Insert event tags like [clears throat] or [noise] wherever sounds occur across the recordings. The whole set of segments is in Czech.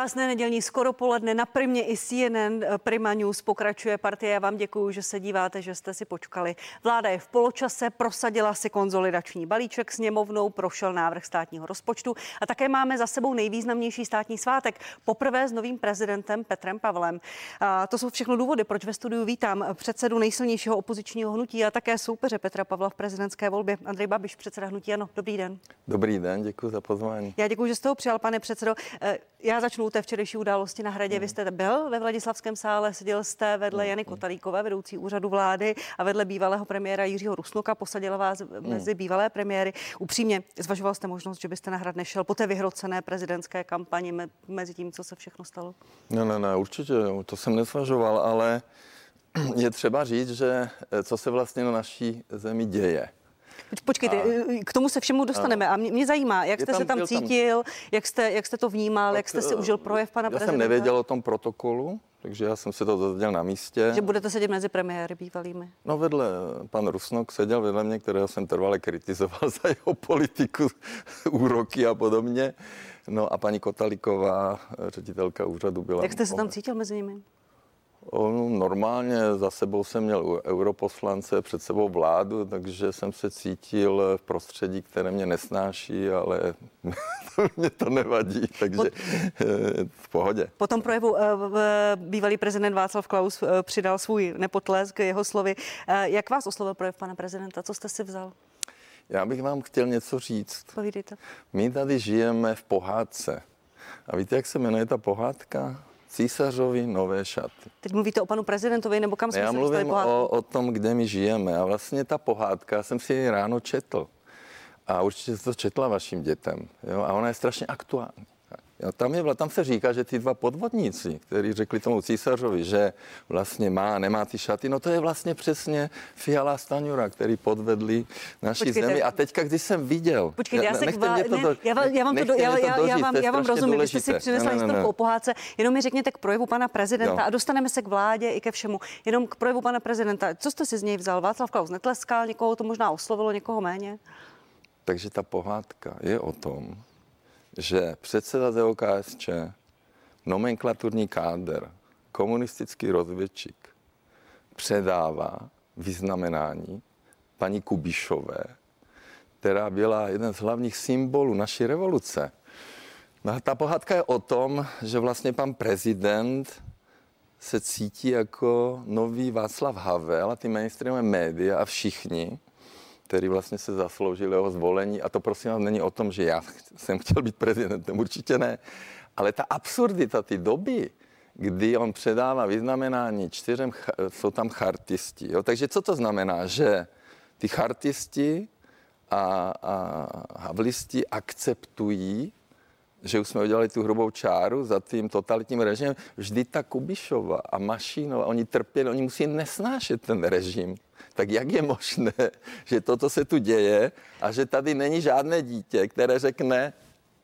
Krásné nedělní skoro poledne na Primě i CNN Prima News pokračuje partie. Já vám děkuji, že se díváte, že jste si počkali. Vláda je v poločase, prosadila si konzolidační balíček sněmovnou, prošel návrh státního rozpočtu a také máme za sebou nejvýznamnější státní svátek. Poprvé s novým prezidentem Petrem Pavlem. A to jsou všechno důvody, proč ve studiu vítám předsedu nejsilnějšího opozičního hnutí a také soupeře Petra Pavla v prezidentské volbě. Andrej Babiš, předseda hnutí Ano. Dobrý den. Dobrý den, děkuji za pozvání. Já děkuji, že jste ho přijal, pane předsedo. Já začnu té včerejší události na hradě. Vy jste byl ve Vladislavském sále, seděl jste vedle Jany Kotalíkové, vedoucí úřadu vlády a vedle bývalého premiéra Jiřího Rusnoka, posadila vás mezi bývalé premiéry. Upřímně, zvažoval jste možnost, že byste na hrad nešel po té vyhrocené prezidentské kampani mezi tím, co se všechno stalo? Ne, ne, ne, určitě, to jsem nezvažoval, ale [clears throat] je třeba říct, že eh, co se vlastně na naší zemi děje. Počkejte, a... Eh, k tomu se všemu dostaneme. A mě, mě zajímá, jak jste tam, se tam cítil, tam... Jak, jste, jak jste to vnímal, tak, jak jste si užil projev pana já prezidenta? Já jsem nevěděl o tom protokolu, takže já jsem se to dozvěděl na místě. Že budete sedět mezi premiéry bývalými? No vedle, pan Rusnok seděl vedle mě, kterého jsem trvale kritizoval [laughs] za jeho politiku, [laughs] úroky a podobně. No a paní Kotaliková, ředitelka úřadu byla... Jak jste se tam cítil mezi nimi? No, normálně za sebou jsem měl europoslance, před sebou vládu, takže jsem se cítil v prostředí, které mě nesnáší, ale [laughs] mě to nevadí, takže v pohodě. Po tom projevu eh, bývalý prezident Václav Klaus eh, přidal svůj nepotlesk jeho slovy. Eh, jak vás oslovil projev pana prezidenta? Co jste si vzal? Já bych vám chtěl něco říct. Povídejte. My tady žijeme v pohádce. A víte, jak se jmenuje ta pohádka? Císařovi nové šaty. Teď mluvíte o panu prezidentovi, nebo kam jsme Já se mluvím o, o tom, kde my žijeme. A vlastně ta pohádka, jsem si ji ráno četl. A určitě to četla vašim dětem. Jo? A ona je strašně aktuální. Jo, tam, je, tam se říká, že ty dva podvodníci, kteří řekli tomu císařovi, že vlastně má, nemá ty šaty, no to je vlastně přesně Fiala Staňura, který podvedli naši Počkejte. zemi. A teďka, když jsem viděl... Počkejte, já, se kva... ne, do... já, vám, já vám to, do... já, já, já, vám, já vám rozumím, důležité. vy jste si přinesla ne, ne, ne. o pohádce, jenom mi řekněte k projevu pana prezidenta jo. a dostaneme se k vládě i ke všemu. Jenom k projevu pana prezidenta. Co jste si z něj vzal? Václav Klaus netleskal, někoho to možná oslovilo, někoho méně? Takže ta pohádka je o tom, že předseda DOKSČ, nomenklaturní káder, komunistický rozvědčík předává vyznamenání paní Kubišové, která byla jeden z hlavních symbolů naší revoluce. No a ta pohádka je o tom, že vlastně pan prezident se cítí jako nový Václav Havel a ty mainstreamové média a všichni který vlastně se zasloužil jeho zvolení. A to prosím vás není o tom, že já [laughs] jsem chtěl být prezidentem, určitě ne. Ale ta absurdita ty doby, kdy on předává vyznamenání čtyřem, jsou tam chartisti. Jo? Takže co to znamená? Že ty chartisti a, a havlisti akceptují že už jsme udělali tu hrubou čáru za tím totalitním režimem. Vždy ta Kubišova a Mašínova, oni trpěli, oni musí nesnášet ten režim. Tak jak je možné, [laughs] že toto se tu děje a že tady není žádné dítě, které řekne,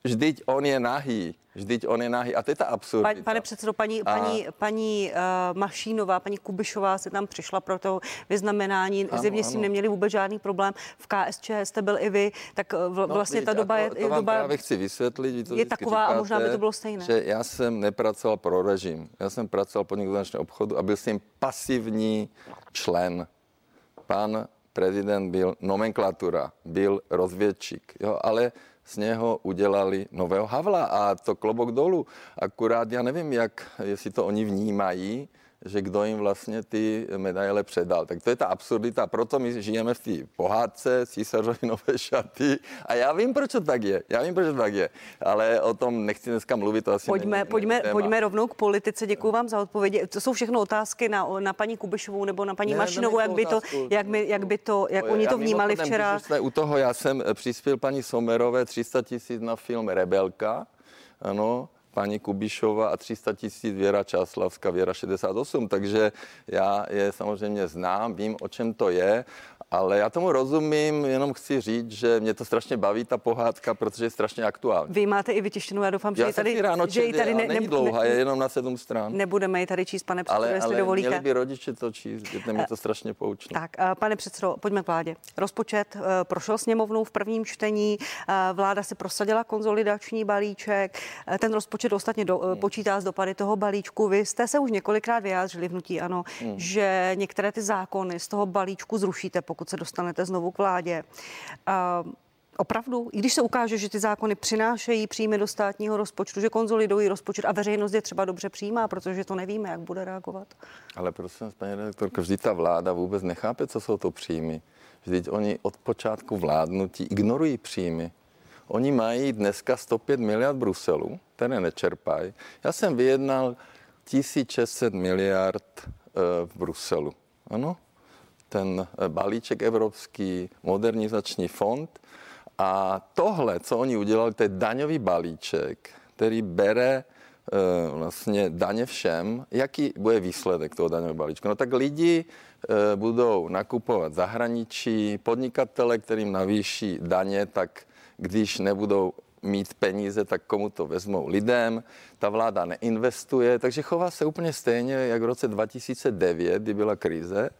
vždyť on je nahý. Vždyť on je nahý. A to je ta absurdita. Pane, pane předsedo, paní, a... paní, paní uh, Mašínová, paní Kubišová se tam přišla pro to vyznamenání. Ano, Zjevně s tím neměli vůbec žádný problém. V KSČ jste byl i vy, tak eh, v, no, vlastně ta doba je... To vám doba právě chci vysvětlit. To je taková říkáte, a možná by to bylo stejné. Že já jsem nepracoval pro režim. Já jsem pracoval po zahraničního obchodu a byl jsem pasivní člen. Pan prezident byl nomenklatura, byl rozvědčík, jo, ale z něho udělali nového Havla a to klobok dolů. Akurát já nevím, jak, jestli to oni vnímají, že kdo jim vlastně ty medaile předal. Tak to je ta absurdita, proto my žijeme v té pohádce, císařovi [laughs] nové šaty. A já vím, proč to tak je, já vím, proč to tak je, ale o tom nechci dneska mluvit, to asi Pojďme, není, pojďme, není pojďme rovnou k politice, děkuji vám za odpovědi. To jsou všechno otázky na, na paní Kubišovou nebo na paní ne, Mašinovou, jak by, to, jak, by, jak by to, jak oni to vnímali včera. U toho. Já jsem přispěl paní Somerové 300 tisíc na film Rebelka, ano, paní Kubišova a 300 tisíc Věra Čáslavská, Věra 68, takže já je samozřejmě znám, vím, o čem to je Ale já tomu rozumím, jenom chci říct, že mě to strašně baví, ta pohádka, protože je strašně aktuální. Vy máte i vytištěnou, já doufám, že Já ji tady, ráno že ji tady ne, není ne, dlouhá, ne, je jenom na sedm stran. nebudeme ji tady číst, pane předsedo, Ale, jestli ale dovolíte. měli by rodiče to číst, že mě to strašně poučné. Tak, eh, pane předsedo, pojďme k vládě. Rozpočet eh, prošel sněmovnou v prvním čtení, eh, vláda si prosadila konzolidační balíček, ten rozpočet ostatně do, Hmm. počítá z dopady toho balíčku. Vy jste se už několikrát vyjádřili v Hnutí Ano, Hmm. že některé ty zákony z toho balíčku zrušíte, pokud se dostanete znovu k vládě. Opravdu, i když se ukáže, že ty zákony přinášejí příjmy do státního rozpočtu, že konzolidují rozpočet a veřejnost je třeba dobře přijímá, protože to nevíme, jak bude reagovat. Ale prosím paní redaktorko, vždyť ta vláda vůbec nechápe, co jsou to příjmy. Vždyť oni od počátku vládnutí ignorují příjmy. Oni mají dneska 105 miliard Bruselu, které nečerpají. Já jsem vyjednal 1600 miliard eh, v Bruselu. Ano, ten eh, balíček evropský modernizační fond. A tohle, co oni udělali, to je daňový balíček, který bere eh, vlastně daně všem. Jaký bude výsledek toho daňového balíčku? No tak lidi eh, budou nakupovat zahraničí, podnikatele, kterým navýší daně, tak když nebudou mít peníze, tak komu to vezmou lidem. Ta vláda neinvestuje, takže chová se úplně stejně, jak v roce 2009, kdy byla krize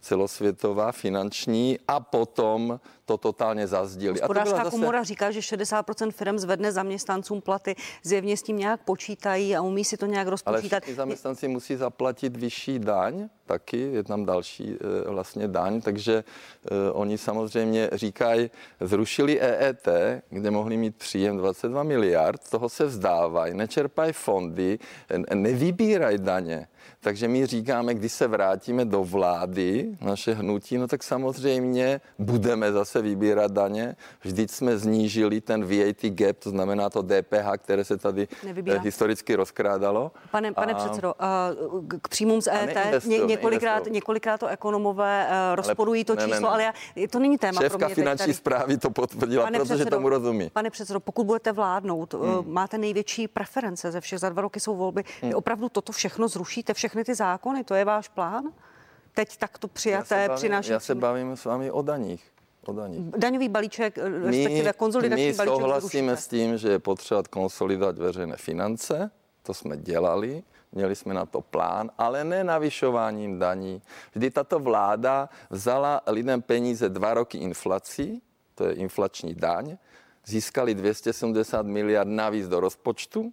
celosvětová, finanční a potom to totálně zazdili. A to byla Hospodářská komora říká, že 60% firm zvedne zaměstnancům platy, zjevně s tím nějak počítají a umí si to nějak Ale rozpočítat. všichni zaměstnanci musí zaplatit vyšší daň, taky je tam další eh, vlastně daň, takže eh, oni samozřejmě říkají, zrušili EET, kde mohli mít příjem 22 miliard, z toho se vzdávají, nečerpají fondy, n- nevybírají daně. Takže my říkáme, když se vrátíme do vlády, naše hnutí, no tak samozřejmě budeme zase vybírat daně. Vždyť jsme znížili ten VAT gap, to znamená to DPH, které se tady Nevybírá. eh, historicky rozkrádalo. Pane, pane A- předsedo, a k- příjmům z EET ně, několikrát, několikrát to ekonomové eh, rozporují to ne, ne, číslo, ne. ale já, to není téma pro Šéfka mě teď finanční tady. zprávy to potvrdila, protože tomu rozumí. Pane předsedo, pokud budete vládnout, hmm. máte největší preference ze všech, za dva roky jsou volby, Hmm. vy opravdu toto všechno zrušíte, všechny ty zákony, to je váš plán? Teď takto Já se, přijaté bavím, přináší já se bavím s vámi o daních. O daních. daňový balíček, eh, respektive konzolidační my balíček souhlasíme zrušíte. s tím, že je potřeba konsolidovat veřejné finance, to jsme dělali, měli jsme na to plán, ale ne navyšováním daní. Vždy tato vláda vzala lidem peníze dva roky inflací, to je inflační daň, získali 270 miliard navíc do rozpočtu,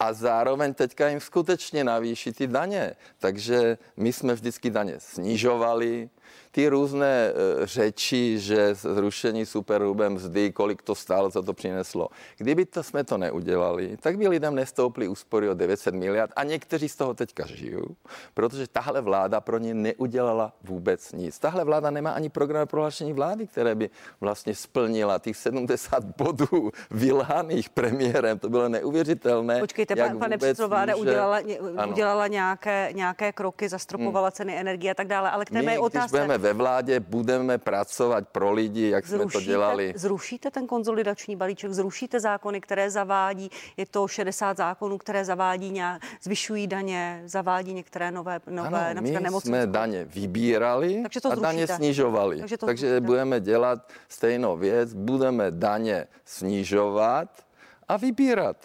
a zároveň teďka jim skutečně navýší ty daně. Takže my jsme vždycky daně snižovali. Ty různé e, řeči, že zrušení superhrubé mzdy, kolik to stálo, co to přineslo. Kdyby to jsme to neudělali, tak by lidem nestouply úspory o 900 miliard a někteří z toho teďka žijou, protože tahle vláda pro ně neudělala vůbec nic. Tahle vláda nemá ani program prohlášení vlády, které by vlastně splnila těch 70 bodů vylhaných premiérem. To bylo neuvěřitelné. Počkejte, jak pa- pane předsedo, vláda může- udělala, Ano. udělala nějaké, nějaké kroky, zastropovala ceny energie a tak dále, ale k té mé otázce. Budeme ve vládě, budeme pracovat pro lidi, jak jsme to dělali. zrušíte ten konzolidační balíček, zrušíte zákony, které zavádí, je to 60 zákonů, které zavádí, nějak, zvyšují daně, zavádí některé nové, nové Ano, například my nemocenskou. jsme daně vybírali Takže to a daně zrušíte. snižovali. Takže to Takže zrušíte. budeme dělat stejnou věc, budeme daně snižovat a vybírat.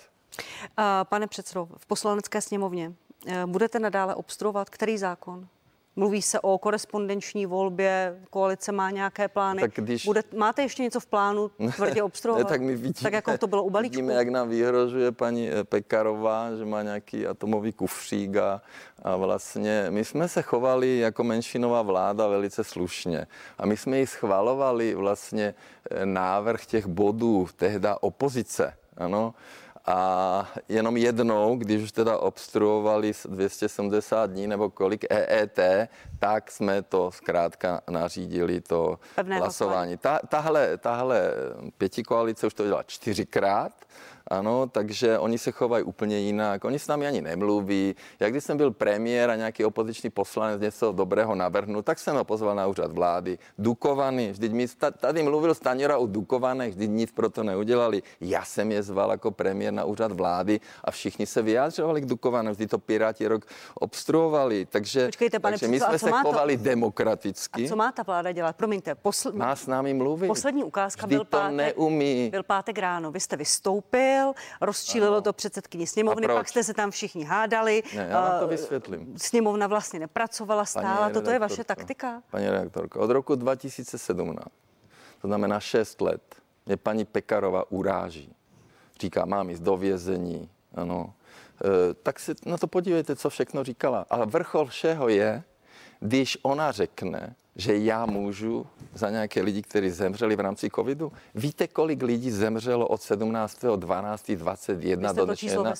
Pane předsedo, v poslanecké sněmovně eh, budete nadále obstruovat který zákon? Mluví se o korespondenční volbě, koalice má nějaké plány. Tak když- Bude, máte ještě něco v plánu tvrdě [laughs] obstruovat? Ne, tak my vidíme, tak jako to bylo u balíčku. Vidíme, jak nám vyhrožuje paní eh, Pekarová, že má nějaký atomový kufřík a, a vlastně my jsme se chovali jako menšinová vláda velice slušně. A my jsme ji schvalovali vlastně eh, návrh těch bodů tehda opozice. Ano. A jenom jednou, když už teda obstruovali s 270 dní nebo kolik EET, tak jsme to zkrátka nařídili to Pevné hlasování. Ta, tahle, tahle pěti koalice už to dělala čtyřikrát ano, takže oni se chovají úplně jinak, oni s námi ani nemluví. Jak když jsem byl premiér a nějaký opoziční poslanec něco dobrého navrhnul, tak jsem ho pozval na úřad vlády. Dukovany, vždyť mi tady mluvil Staněra o Dukovanech, vždyť nic pro to neudělali. Já jsem je zval jako premiér na úřad vlády a všichni se vyjádřovali k Dukovanem, vždyť to Piráti rok obstruovali. Takže, Počkejte, pane takže my jsme se chovali to? demokraticky. A co má ta vláda dělat? Promiňte, posl... má s námi mluvit. Poslední ukázka byl pátek, neumí. byl pátek ráno. Vy jste vystoupil, rozčílilo ano. to předsedkyni sněmovny, pak jste se tam všichni hádali. Ne, já vám to vysvětlím. Sněmovna vlastně nepracovala, stála. Toto je vaše taktika? Paní redaktorko, od roku 2017, to znamená 6 let, mě paní Pekarová uráží. Říká, mám jít do vězení, ano. E, tak si na to podívejte, co všechno říkala. Ale vrchol všeho je, když ona řekne, že já můžu za nějaké lidi, kteří zemřeli v rámci covidu. Víte, kolik lidí zemřelo od 17. 12. 21 do dneška?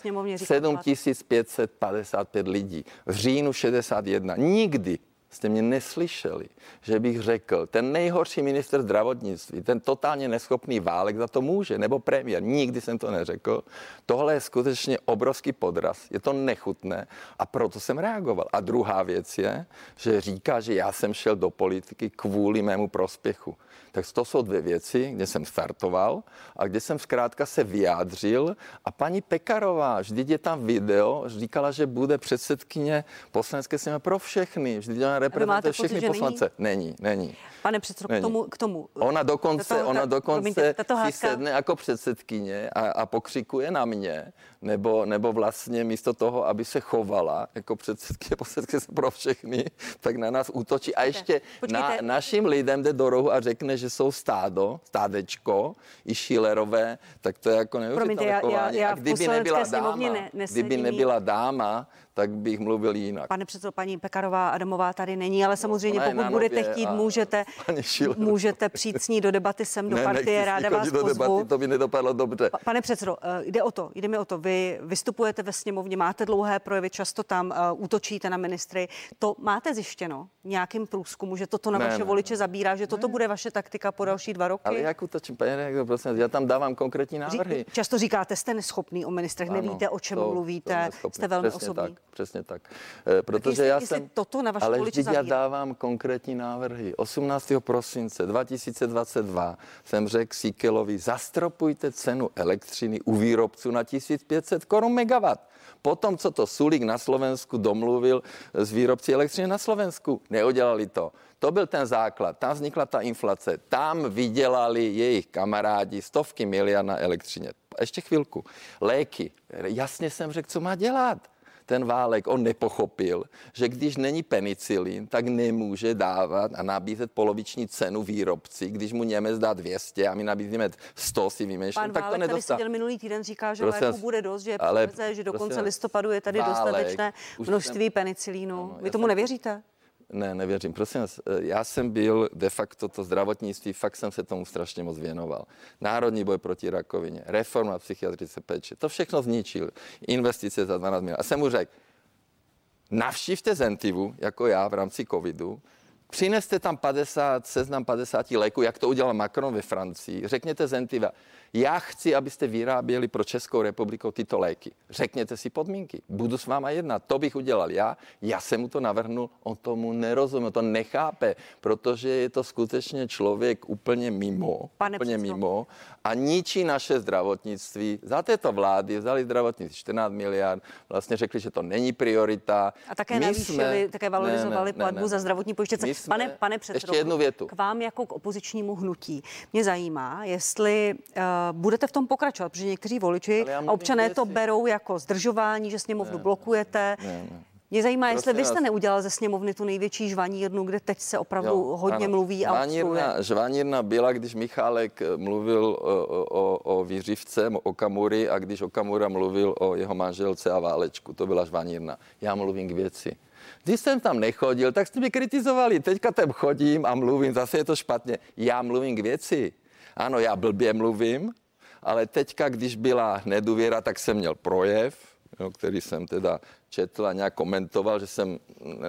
7555 lidí. V říjnu 61. Nikdy jste mě neslyšeli, že bych řekl, ten nejhorší minister zdravotnictví, ten totálně neschopný válek za to může, nebo premiér. Nikdy jsem to neřekl. Tohle je skutečně obrovský podraz. Je to nechutné a proto jsem reagoval. A druhá věc je, že říká, že já jsem šel do politiky kvůli mému prospěchu. Tak to jsou dvě věci, kde jsem startoval a kde jsem zkrátka se vyjádřil. A paní Pekarová, vždyť je tam video, říkala, že bude předsedkyně poslanecké sněmy pro všechny. Vždyť ona reprezentuje všechny poslance. Není? není, není. Pane předsedo, k tomu, k tomu. Ona dokonce, tato, ona dokonce promiňte, si sedne jako předsedkyně a, a pokřikuje na mě, nebo, nebo vlastně místo toho, aby se chovala jako předsedkyně poslanecké pro všechny, tak na nás útočí. A ještě na, našim lidem jde do rohu a řekne, že jsou stádo, stádečko, i Šilerové, tak to je jako neuvěřitelné chování. Já, já a kdyby nebyla dáma, ne, kdyby nebyla dáma, tak bych mluvil jinak. Pane předsedo, paní Pekarová Adamová tady není, ale samozřejmě, no, pokud budete chtít, můžete, [laughs] můžete přijít s ní do debaty sem do ne, partie, ráda vás do pozvu. Debaty, to by nedopadlo dobře. Pane předsedo, eh, jde o to, jde mi o to, vy vystupujete ve sněmovně, máte dlouhé projevy, často tam uh, útočíte na ministry. To máte zjištěno nějakým průzkumu, že toto na ne, vaše ne, voliče ne. zabírá, že toto ne. bude vaše taktika po další dva roky? Ale jak útočím, paní prosím, já tam dávám konkrétní návrhy. Řík, často říkáte, jste neschopný o ministrech, ano, nevíte, o čem to, mluvíte, to jste velmi přesně osobní. Tak, přesně tak. E, protože já jsem, toto na ale voliče já dávám konkrétní návrhy. 18. prosince 2022 jsem řekl Sikelovi, zastropujte cenu elektřiny u výrobců na 1500 korun megawatt. Potom, co to Sulík na Slovensku domluvil s výrobci elektřiny na Slovensku, neudělali to. To byl ten základ. Tam vznikla ta inflace. Tam vydělali jejich kamarádi stovky miliard na elektřině. Ještě chvilku. Léky. Jasně jsem řekl, co má dělat ten Válek, on nepochopil, že když není penicilin, tak nemůže dávat a nabízet poloviční cenu výrobci, když mu Němec dá 200 a my nabízíme 100 si vymýšlím, tak to nedostane. Pan seděl minulý týden, říká, že léku bude dost, že, je ale, přiveze, že do konce listopadu je tady Válek, dostatečné množství jsem, penicilínu. Ano, Vy tomu jsem, nevěříte? Ne, nevěřím. Prosím vás, eh, já jsem byl de facto to zdravotnictví, fakt jsem se tomu strašně moc věnoval. Národní boj proti rakovině, reforma psychiatrice péče, to všechno zničil. Investice za 12 miliard. A jsem mu řekl, navštívte Zentivu, jako já v rámci covidu, Přineste tam 50, seznam 50 léků, jak to udělal Macron ve Francii. Řekněte Zentiva, já chci, abyste vyráběli pro Českou republiku tyto léky. Řekněte si podmínky. Budu s váma jednat. To bych udělal já. Já jsem mu to navrhnul, on tomu nerozumí, to nechápe, protože je to skutečně člověk úplně mimo. Pane úplně představ. mimo a ničí naše zdravotnictví. Za této vlády vzali zdravotnictví 14 miliard, vlastně řekli, že to není priorita. A také My navýšili, jsme, také valorizovali ne, ne, platbu ne, ne. za zdravotní pojištěnce. Jsme, pane, pane předsedo, ještě jednu větu. k vám jako k opozičnímu hnutí. Mě zajímá, jestli uh, budete v tom pokračovat, protože někteří voliči a občané to berou jako zdržování, že sněmovnu ne, blokujete. Ne, ne. Mě zajímá, Prosím jestli vy jste neudělal ze sněmovny tu největší žvanírnu, kde teď se opravdu jo, hodně ano. mluví a žvanírna, žvanírna byla, když Michálek eh, mluvil o, o, o výřivce, o Kamury a když o Kamura mluvil o jeho manželce a válečku. To byla žvanírna. Já mluvím k věci. Když jsem tam nechodil, tak jste mě kritizovali. Teďka tam chodím a mluvím, zase je to špatně. Já mluvím k věci. Ano, já blbě mluvím, ale teďka, když byla nedůvěra, tak jsem měl projev jo, který jsem teda četl a nějak komentoval, že jsem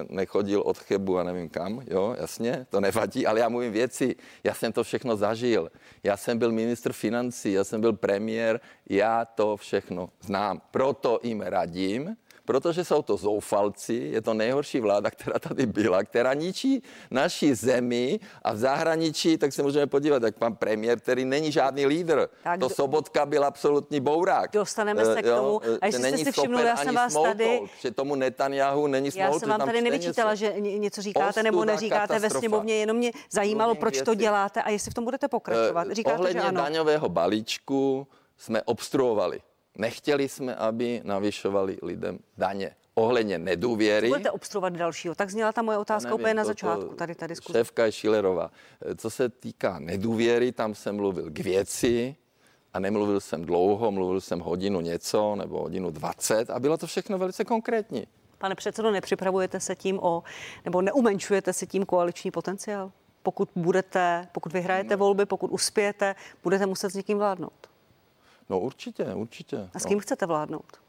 nechodil od Chebu a nevím kam, jo, jasně, to nevadí, ale já mluvím věci, já jsem to všechno zažil. Já jsem byl ministr financí, já jsem byl premiér, já to všechno znám. Proto jim radím, protože jsou to zoufalci, je to nejhorší vláda, [laughs] která tady byla, která ničí naší zemi a v zahraničí, tak se můžeme podívat, jak pan premiér, který není žádný lídr. Tak, to Sobotka byl absolutní bourák. Dostaneme se k eh, tomu. A jestli jste si všiml, já jsem vás tady... Talk, že tomu Netanyahu není small Já jsem vám tady nevyčítala, že něco říkáte Ostuda, nebo neříkáte katastrofa. ve sněmovně, jenom mě zajímalo, proč věci. to děláte a jestli v tom budete pokračovat. Eh, říkáte, Ohledně že ano. daňového balíčku jsme obstruovali. Nechtěli jsme, aby navyšovali lidem daně. Ohledně nedůvěry. Co budete obstruovat dalšího? Tak zněla ta moje otázka nevím, úplně na začátku tady ta diskuze. Šéfka je Šilerová. Co se týká nedůvěry, tam jsem mluvil k věci a nemluvil jsem dlouho, mluvil jsem hodinu něco nebo hodinu dvacet a bylo to všechno velice konkrétní. Pane předsedo, nepřipravujete se tím o, nebo neumenšujete si tím koaliční potenciál? Pokud budete, pokud vyhrajete volby, pokud uspějete, budete muset s někým vládnout. No určitě, určitě. A s kým no. chcete vládnout?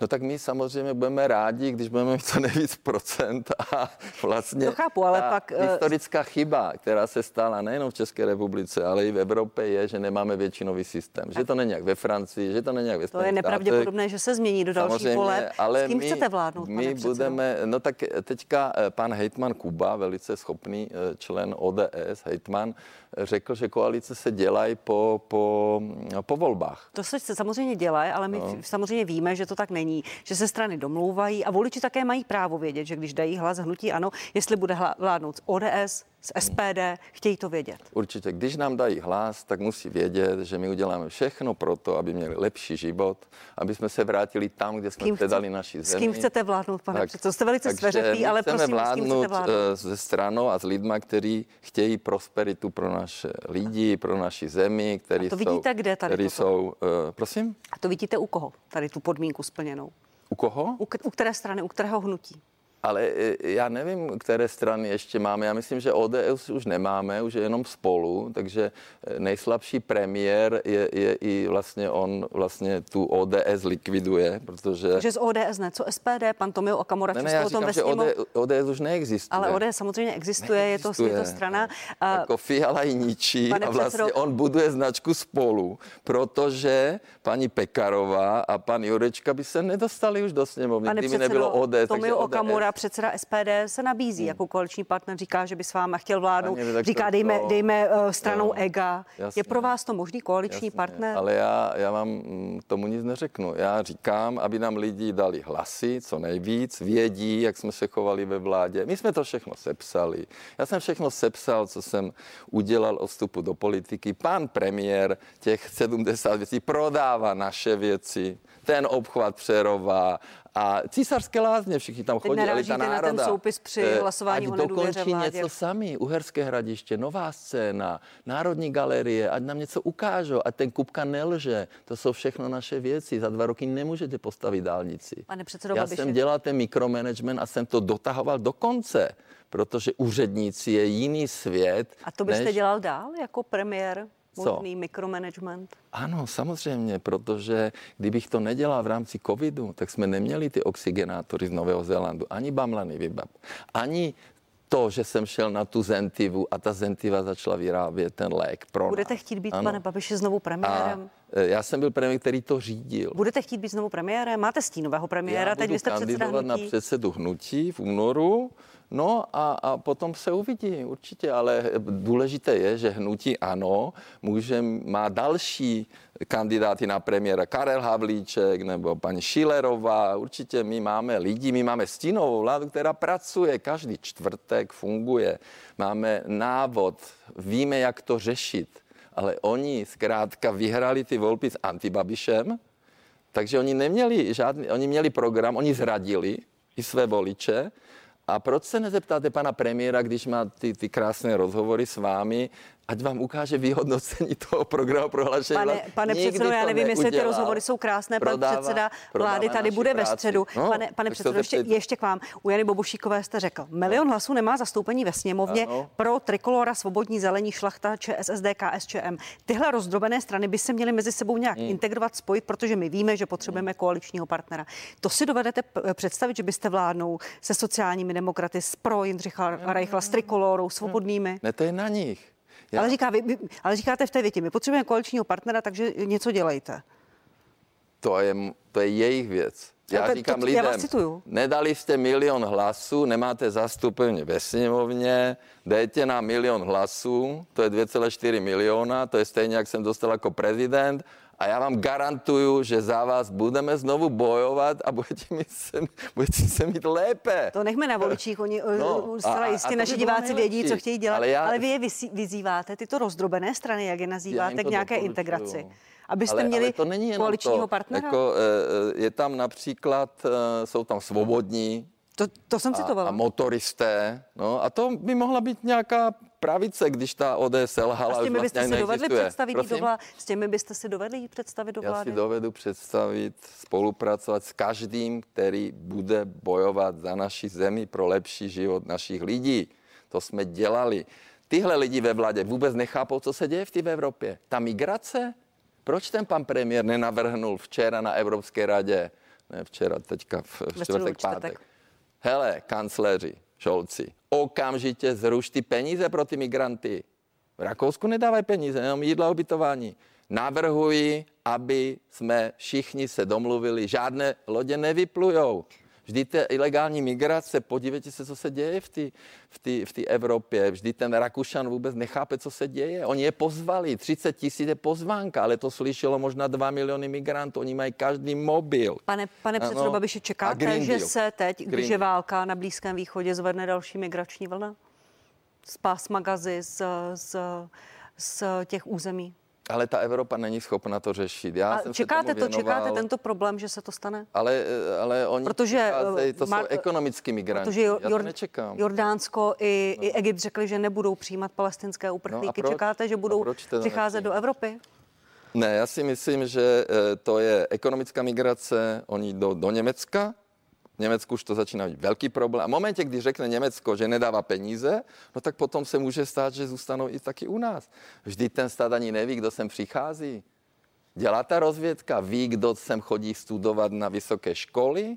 No tak my samozřejmě budeme rádi, když budeme mít co nejvíc procent a vlastně to chápu, ale pak... Eh, historická chyba, která se stala nejenom v České republice, ale i v Evropě je, že nemáme většinový systém. Tak. Že to není jak ve Francii, že to není jak ve To je nepravděpodobné, že se změní do dalších voleb. Ale S kým my, chcete vládnout, My budeme, no tak teďka eh, pan hejtman Kuba, velice schopný eh, člen ODS, hejtman, řekl, že koalice se dělají po, po, po volbách. To se samozřejmě dělají, ale my no. samozřejmě víme, že to tak není, že se strany domlouvají a voliči také mají právo vědět, že když dají hlas hnutí ano, jestli bude vládnout ODS, z SPD, chtějí to vědět. Určitě, když nám dají hlas, tak musí vědět, že my uděláme všechno pro to, aby měli lepší život, aby jsme se vrátili tam, kde jsme předali naši zemi. S kým chcete vládnout, pane To Jste velice sveřepý, ale prosím, vládnout, s kým chcete vládnout? Se stranou a s lidma, kteří chtějí prosperitu pro naše lidi, pro naši zemi, který a to vidíte jsou, kde tady který jsou, uh, prosím? A to vidíte u koho, tady tu podmínku splněnou? U koho? U, u které strany, u kterého hnutí? Ale e, já nevím, které strany ještě máme. Já myslím, že ODS už nemáme, už je jenom spolu, takže e, nejslabší premiér je, je i vlastně on vlastně tu ODS likviduje, protože... Takže z ODS ne, co SPD, pan Tomio Okamura ne, ne, já o tom říkám, že ODS, ODS už neexistuje. Ale ODS samozřejmě existuje, neexistuje. je to, je to strana. A... Jako Fiala ji ničí Pane a vlastně předsedo... on buduje značku spolu, protože paní Pekarová a pan Jurečka by se nedostali už do sněmovny, kdyby nebylo ODS. Tomio Okamura předseda SPD se nabízí hmm. jako koaliční partner, říká, že by s váma chtěl vládnout, říká, to, dejme, dejme uh, stranou jo, EGA. Jasně, je pro vás to možný koaliční jasně, partner? Ale já, já vám mm, tomu nic neřeknu. Já říkám, aby nám lidi dali hlasy, co nejvíc, vědí, jak jsme se chovali ve vládě. My jsme to všechno sepsali. Já jsem všechno sepsal, co jsem udělal od vstupu do politiky. Pan premiér těch 70 věcí prodává naše věci ten obchvat Přerova a císařské lázně, všichni tam chodí, elita národa. na ten soupis při eh, hlasování ať o dokončí vládě. něco sami, Uherské hradiště, Nová scéna, Národní galerie, ať nám něco ukážou, ať ten Kupka nelže. To jsou všechno naše věci. Za dva roky nemůžete postavit dálnici. Pane předsedo Já jsem dělal ten mikromanagement a jsem to dotahoval do konce, protože úředníci je jiný svět. A to byste než... dělal dál jako premiér? Možný mikromanagement? Ano, samozřejmě, protože kdybych to nedělal v rámci covidu, tak jsme neměli ty oxygenátory z Nového Zélandu, ani bamlany vybab, ani to, že jsem šel na tu Zentivu a ta Zentiva začala vyrábět ten lék pro Budete nás. chtít být, ano. pane Babiši, znovu premiérem? A e, já jsem byl premiér, který to řídil. Budete chtít být znovu premiérem? Máte stínového premiéra, já teď vy jste kandidovat na předsedu hnutí v únoru No a, a potom se uvidí určitě, ale důležité je, že hnutí ano může, má další kandidáty na premiéra Karel Havlíček nebo paní Šilerová. Určitě my máme lidi, my máme stínovou vládu, která pracuje každý čtvrtek, funguje. Máme návod, víme, jak to řešit. Ale oni zkrátka vyhrali ty volby s Antibabišem, takže oni neměli žádný, oni měli program, oni zradili i své voliče a proč se nezeptáte pana premiéra, když má ty, ty krásné rozhovory s vámi ať vám ukáže vyhodnocení toho programu prohlášení. Pane, pane předsedo, já nevím, jestli ty rozhovory jsou krásné. Pan předseda vlády tady bude práci. ve středu. No, pane, pane předsedo, ještě, ještě k vám. U Jany Bobušíkové jste řekl, milion no. hlasů nemá zastoupení ve sněmovně ano. pro Trikolora, Svobodní, Zelení, Šlachta, ČSSD, KSČM. Tyhle rozdrobené strany by se měly mezi sebou nějak hmm. integrovat, spojit, protože my víme, že potřebujeme hmm. koaličního partnera. To si dovedete představit, že byste vládnou se sociálními demokraty, s pro Jindřicha Reichla, s Trikolorou, Svobodnými? Ne, to je na nich. Já... Ale, říká, vy, vy, ale říkáte v té větě, my potřebujeme koaličního partnera, takže něco dělejte. To je, to je jejich věc. Já to, říkám to, lidem, já nedali jste milion hlasů, nemáte zastoupení ve sněmovně, dejte na milion hlasů, to je 2,4 miliona, to je stejně, jak jsem dostal jako prezident a já vám garantuju, že za vás budeme znovu bojovat a budete, mít se, budete se mít lépe. To nechme na voličích, oni no, eh, zcela jistě naši diváci vědí, co chtějí dělat, ale, já, ale vy je vyzýváte, tyto rozdrobené strany, jak je nazýváte, k nějaké integraci. Abyste ale, měli ale to není koaličního to, partnera? Jako, eh, eh, je tam například, jsou tam svobodní, to, to jsem citovala. A, a motoristé. No, a to by mohla být nějaká pravice, když ta ODS selhala. A s těmi vlastně byste si dovedli představit do vlády? S těmi byste si dovedli představit do vlády? Já si dovedu představit spolupracovat s každým, který bude bojovat za naši zemi pro lepší život našich lidí. To jsme dělali. Tyhle lidi ve vládě vůbec nechápou, co se děje v té Evropě. Ta migrace? Proč ten pan premiér nenavrhnul včera na Evropské radě, ne včera, teďka v, v čtvrtek, pátek, hele, kancléři, Šolci, okamžitě zruš ty peníze pro ty migranty. V Rakousku nedávají peníze, jenom jídlo a ubytování. Navrhuji, aby jsme všichni se domluvili, žádné lodě nevyplujou. Vždyť té ilegální migrace, podívejte se, co se děje v té v tý, v tý Evropě. Vždyť ten Rakušan vůbec nechápe, co se děje. Oni je pozvali, 30 tisíc je pozvánka, ale to slyšelo možná 2 miliony migrantů. Oni mají každý mobil. Pane, pane předsedo no, Babiše, čekáte, že se teď, když je válka na Blízkém východě, zvedne další migrační vlna? Z pásma Gazy, z, z, z těch území? Ale ta Evropa není schopna to řešit. Já a jsem čekáte to, čekáte tento problém, že se to stane? Ale, ale oni protože, to má, jsou ekonomický migranti. Protože Jor, Já to nečekám. Jordánsko i, no. i Egypt řekli, že nebudou přijímat palestinské uprchlíky. No čekáte, že budou přicházet do Evropy? Ne, já si myslím, že eh, to je ekonomická migrace. Oni do, do Německa, Německu už to začíná být velký problém. A v momentě, kdy řekne Německo, že nedává peníze, no tak potom se může stát, že zůstanou i taky u nás. Vždy ten stát ani neví, kdo sem přichází. Dělá ta rozvědka, ví, kdo sem chodí studovat na vysoké školy,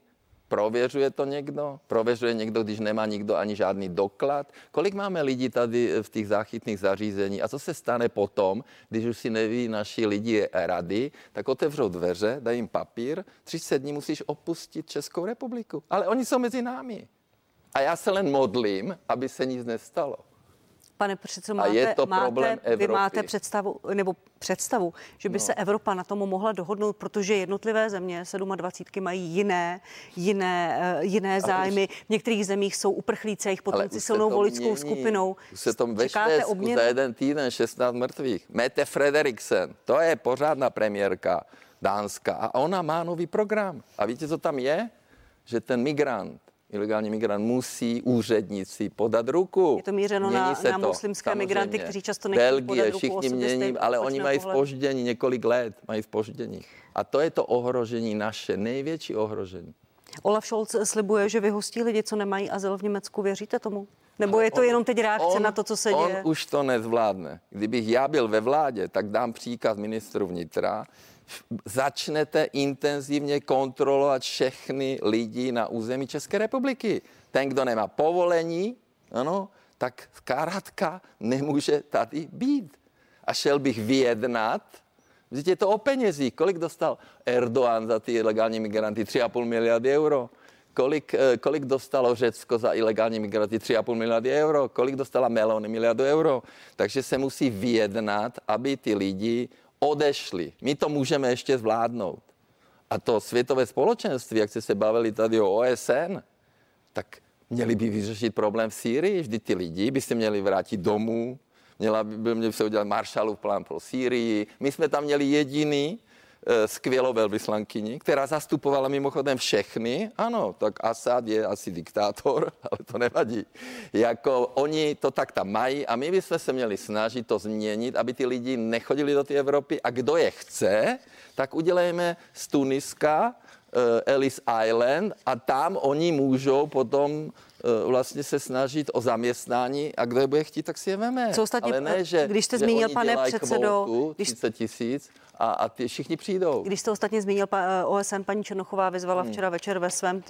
Prověřuje to někdo? Prověřuje někdo, když nemá nikdo ani žádný doklad? Kolik máme lidí tady v těch záchytných zařízení? A co se stane potom, když už si neví naši lidi rady, tak otevřou dveře, dají jim papír, 30 dní musíš opustit Českou republiku. Ale oni jsou mezi námi. A já se len modlím, aby se nic nestalo. Pane předsedo, máte, je to máte, problém vy máte představu, nebo představu, že by no. se Evropa na tom mohla dohodnout, protože jednotlivé země 27 mají jiné, jiné, uh, jiné zájmy. V některých zemích jsou uprchlíci, jejich potomci silnou volickou mění. skupinou. Už se tom ve Švédsku za jeden týden 16 mrtvých. Mette Frederiksen, to je pořádná premiérka Dánska a ona má nový program. A víte, co tam je? Že ten migrant ilegální migrant, musí úředníci podat ruku. Je to mířeno mění na, na muslimské samozřejmě. migranty, kteří často nechtějí Belgie, podat ruku všichni mění, ale oni mají spoždění několik let, mají spoždění. A to je to ohrožení naše, největší ohrožení. Olaf Scholz slibuje, že vyhostí lidi, co nemají azyl v Německu. Věříte tomu? Nebo je to on, jenom teď reakce on, na to, co se děje? On už to nezvládne. Kdybych já byl ve vládě, tak dám příkaz ministru vnitra, začnete intenzivně kontrolovat všechny lidi na území České republiky. Ten, kdo nemá povolení, ano, tak zkrátka nemůže tady být. A šel bych vyjednat, Vždyť je to o penězích. Kolik dostal Erdogan za ty ilegální migranty? 3,5 miliardy euro. Kolik, eh, kolik dostalo Řecko za ilegální migranty? 3,5 miliardy euro. Kolik dostala Meloni? Miliardu euro. Takže se musí vyjednat, aby ty lidi odešli. My to můžeme ještě zvládnout. A to světové společenství, jak jste se bavili tady o OSN, tak měli by vyřešit problém v Sýrii. Vždy ty lidi by se měli vrátit domů, měla by, by se udělat Marshallův plán pro Sýrii. My jsme tam měli jediný skvělou velvyslankyni, která zastupovala mimochodem všechny. Ano, tak Assad je asi diktátor, [laughs] ale to nevadí. Jako oni to tak tam mají a my bychom se měli snažit to změnit, aby ty lidi nechodili do té Evropy a kdo je chce, tak udělejme z Tuniska uh, Ellis Island a tam oni můžou potom vlastně se snažit o zaměstnání a kdo je bude chtít, tak si je veme. Co ostatně, Ale ne, že, když jste že zmínil, oni pane předsedo, kvotu, když... 30 tisíc, a, a ty všichni přijdou. Když jste ostatně zmínil eh, OSN, paní Černochová vyzvala hmm. včera večer ve svém uh,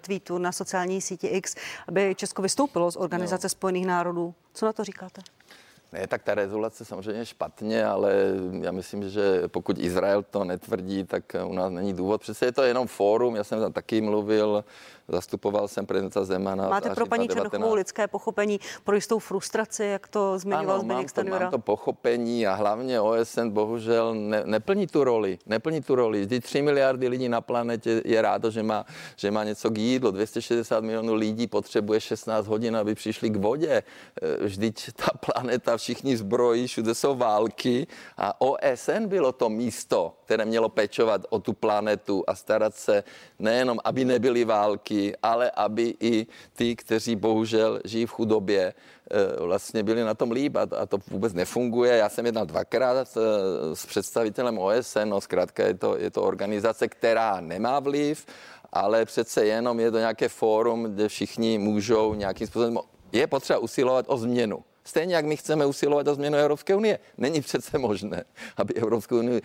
tweetu na sociální síti X, aby Česko vystoupilo z Organizace no. spojených národů. Co na to říkáte? Ne, tak ta rezolace samozřejmě špatně, ale já myslím, že pokud Izrael to netvrdí, tak u nás není důvod. Přece je to jenom fórum, já jsem tam taky mluvil, Zastupoval jsem prezidenta Zemana. Máte pro paní Černochovou lidské pochopení, pro jistou frustraci, jak to zmiňoval Zbigněk Stanjura? Mám to pochopení a hlavně OSN bohužel ne, neplní tu roli. Neplní tu roli. Vždyť 3 miliardy lidí na planetě je rádo, že má, že má něco k jídlu. 260 milionů lidí potřebuje 16 hodin, aby přišli k vodě. E, vždyť ta planeta, všichni zbrojí, všude jsou války a OSN bylo to místo, které mělo pečovat o tu planetu a starat se nejenom, aby nebyly války, ale aby i ty, kteří bohužel žijí v chudobě, eh, vlastně byli na tom líp a to vůbec nefunguje. Já jsem jednal dvakrát eh, s představitelem OSN, no zkrátka je to, je to organizace, která nemá vliv, ale přece jenom je to nějaké fórum, kde všichni můžou nějakým způsobem, je potřeba usilovat o změnu. Stejně jak my chceme usilovat o změnu Evropské unie. Není přece možné, aby Evropskou unii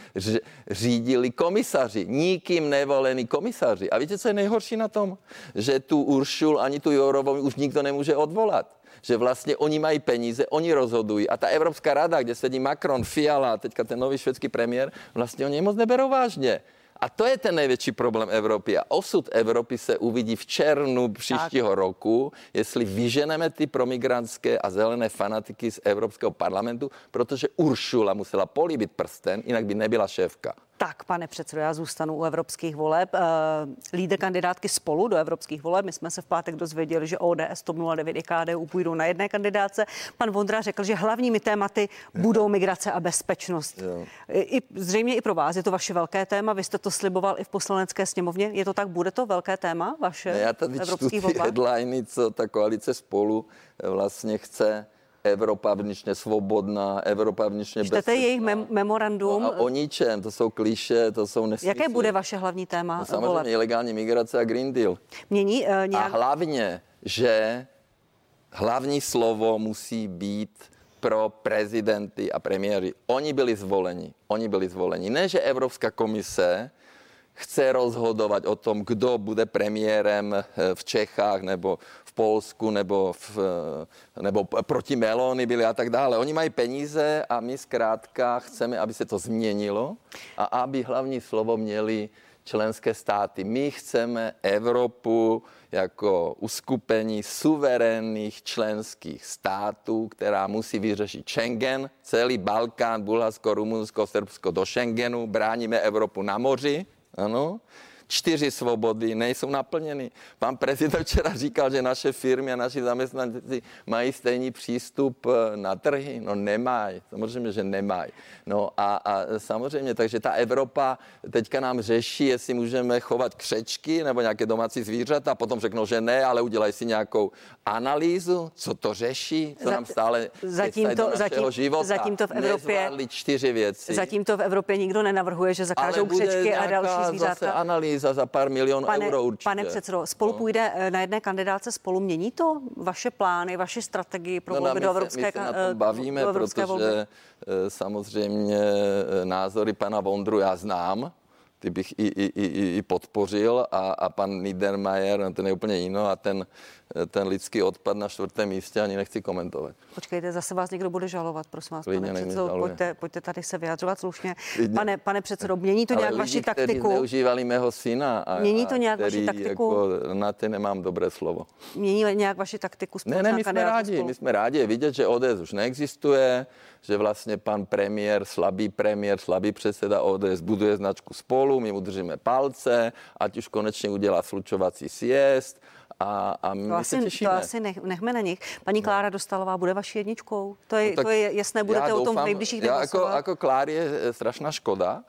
řídili komisaři, nikým nevolení komisaři. A víte, co je nejhorší na tom? Že tu Uršul ani tu Jourovou už nikdo nemůže odvolat že vlastně oni mají peníze, oni rozhodují. A ta Evropská rada, kde sedí Macron, Fiala, teďka ten nový švédský premiér, vlastně oni je moc neberou vážně. A to je ten největší problém Evropy. A osud Evropy se uvidí v červnu příštího tak. roku, jestli vyženeme ty promigrantské a zelené fanatiky z Evropského parlamentu, protože Uršula musela políbit prsten, jinak by nebyla šéfka. Tak, pane předsedo, já zůstanu u evropských voleb. Uh, lídr kandidátky spolu do evropských voleb. My jsme se v pátek dozvěděli, že ODS, TOP 09 i KDU půjdou na jedné kandidáce. Pan Vondra řekl, že hlavními tématy budou migrace a bezpečnost. Jo. I, zřejmě i pro vás je to vaše velké téma. Vy jste to sliboval i v poslanecké sněmovně. Je to tak? Bude to velké téma vaše ne, já tady evropských voleb? headliny, co ta koalice spolu vlastně chce Evropa vnitřně svobodná, Evropa vnitřně bezpečná. Čtete jejich mem- memorandum? No a o ničem, to jsou kliše, to jsou nesmysly. Jaké bude vaše hlavní téma? No samozřejmě voleb? ilegální migrace a Green Deal. Mění uh, nějak... A hlavně, že hlavní slovo musí být pro prezidenty a premiéry. Oni byli zvoleni. Oni byli zvoleni. Ne, že Evropská komise chce rozhodovat o tom, kdo bude premiérem eh, v Čechách nebo v Polsku nebo, v, eh, nebo proti Melony byli a tak dále. Oni mají peníze a my zkrátka chceme, aby se to změnilo a aby hlavní slovo měli členské státy. My chceme Evropu jako uskupení suverénních členských států, která musí vyřešit Schengen, celý Balkán, Bulharsko, Rumunsko, Srbsko do Schengenu, bráníme Evropu na moři ano, čtyři svobody nejsou naplněny. Pan prezident včera říkal, že naše firmy a naši zaměstnanci mají stejný přístup eh, na trhy. No nemají, samozřejmě, že nemají. No a, a samozřejmě, takže ta Evropa teďka nám řeší, jestli můžeme chovat křečky nebo nějaké domácí zvířata a potom řeknou, že ne, ale udělají si nějakou analýzu, co to řeší, co nám stále zatím to, zatím, života. zatím to v Evropě čtyři věci. Zatím to v Evropě nikdo nenavrhuje, že zakážou křečky a další zvířata. Zase analýza za pár milionů pane, euro určitě. Pane předsedo, spolu no. půjde eh, na jedné kandidáce spolu. Mění to vaše plány, vaše strategii pro no, volby do Evropské, my se na tom eh, bavíme, do Evropské protože volby? Eh, samozřejmě názory pana Vondru já znám, ty bych i, i, i, i podpořil a, a pan Niedermayer, ten je úplně jiný a ten, ten lidský odpad na čtvrtém místě ani nechci komentovat. Počkejte, zase vás někdo bude žalovat, prosím vás, Klidně pane předsedo, pojďte, pojďte tady se vyjadřovat slušně. Pane, pane předsedo, mění to Ale nějak lidi, vaši taktiku? zneužívali mého syna a, mění to nějak vaši taktiku? Jako na ty nemám dobré slovo. Mění nějak vaši taktiku? Ne, ne, my jsme rádi, my jsme rádi vidět, že ODS už neexistuje, že vlastně pan premiér, slabý premiér, slabý předseda ODS buduje značku spolu, my mu držíme palce, ať už konečně udělá slučovací sjezd, a, a my to asi, se těšíme. To asi nech, nechme na nich. Paní no. Klára Dostalová bude vaší jedničkou? To je, no, to je jasné, budete o tom v nejbližších dnech jako, jako Klár je strašná škoda,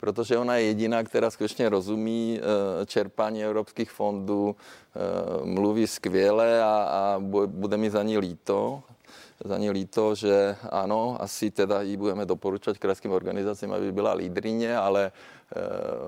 protože ona je jediná, která skutečně rozumí eh, čerpání evropských fondů, eh, mluví skvěle a, a bude mi za ní líto, za ní líto, že ano, asi teda jí budeme doporučovat krajským organizacím, aby byla lídrině, ale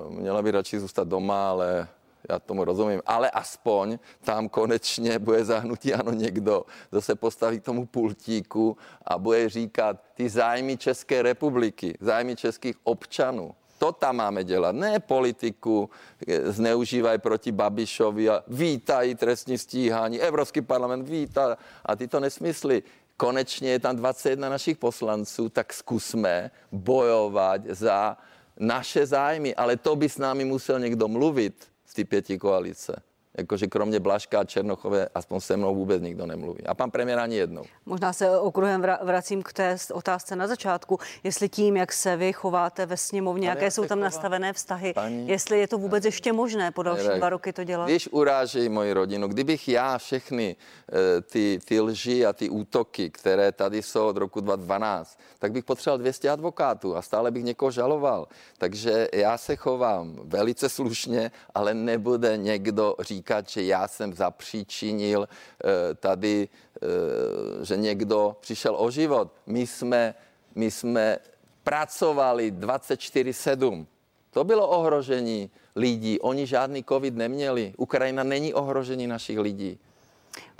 měla by radši zůstat doma, ale já tomu rozumím, ale aspoň tam konečně bude zahnutí ano někdo, kdo se postaví k tomu pultíku a bude říkat ty zájmy České republiky, zájmy českých občanů. To tam máme dělat, ne politiku, eh, zneužívají proti Babišovi a vítají trestní stíhání, Evropský parlament vítá a tyto nesmysly. Konečně je tam 21 našich poslanců, tak zkusme bojovat za naše zájmy, ale to by s námi musel někdo mluvit z té pěti koalice. Jakože kromě Blaška a Černochové aspoň se mnou vůbec nikdo nemluví. A pan premiér ani jednou. Možná se okruhem vracím k té otázce na začátku. Jestli tím, jak se vy chováte ve sněmovně, jaké jsou tam nastavené vztahy, Paní... jestli je to vůbec ještě možné po další dva roky to dělat? Když urážejí moji rodinu, kdybych já všechny uh, ty, ty lži a ty útoky, které tady jsou od roku 2012, tak bych potřeboval 200 advokátů a stále bych někoho žaloval. Takže já se chovám velice slušně, ale nebude někdo říkat, říkat, že já jsem zapříčinil eh, tady, eh, že někdo přišel o život. My jsme, my jsme pracovali 24-7. To bylo ohrožení lidí. Oni žádný covid neměli. Ukrajina není ohrožení našich lidí.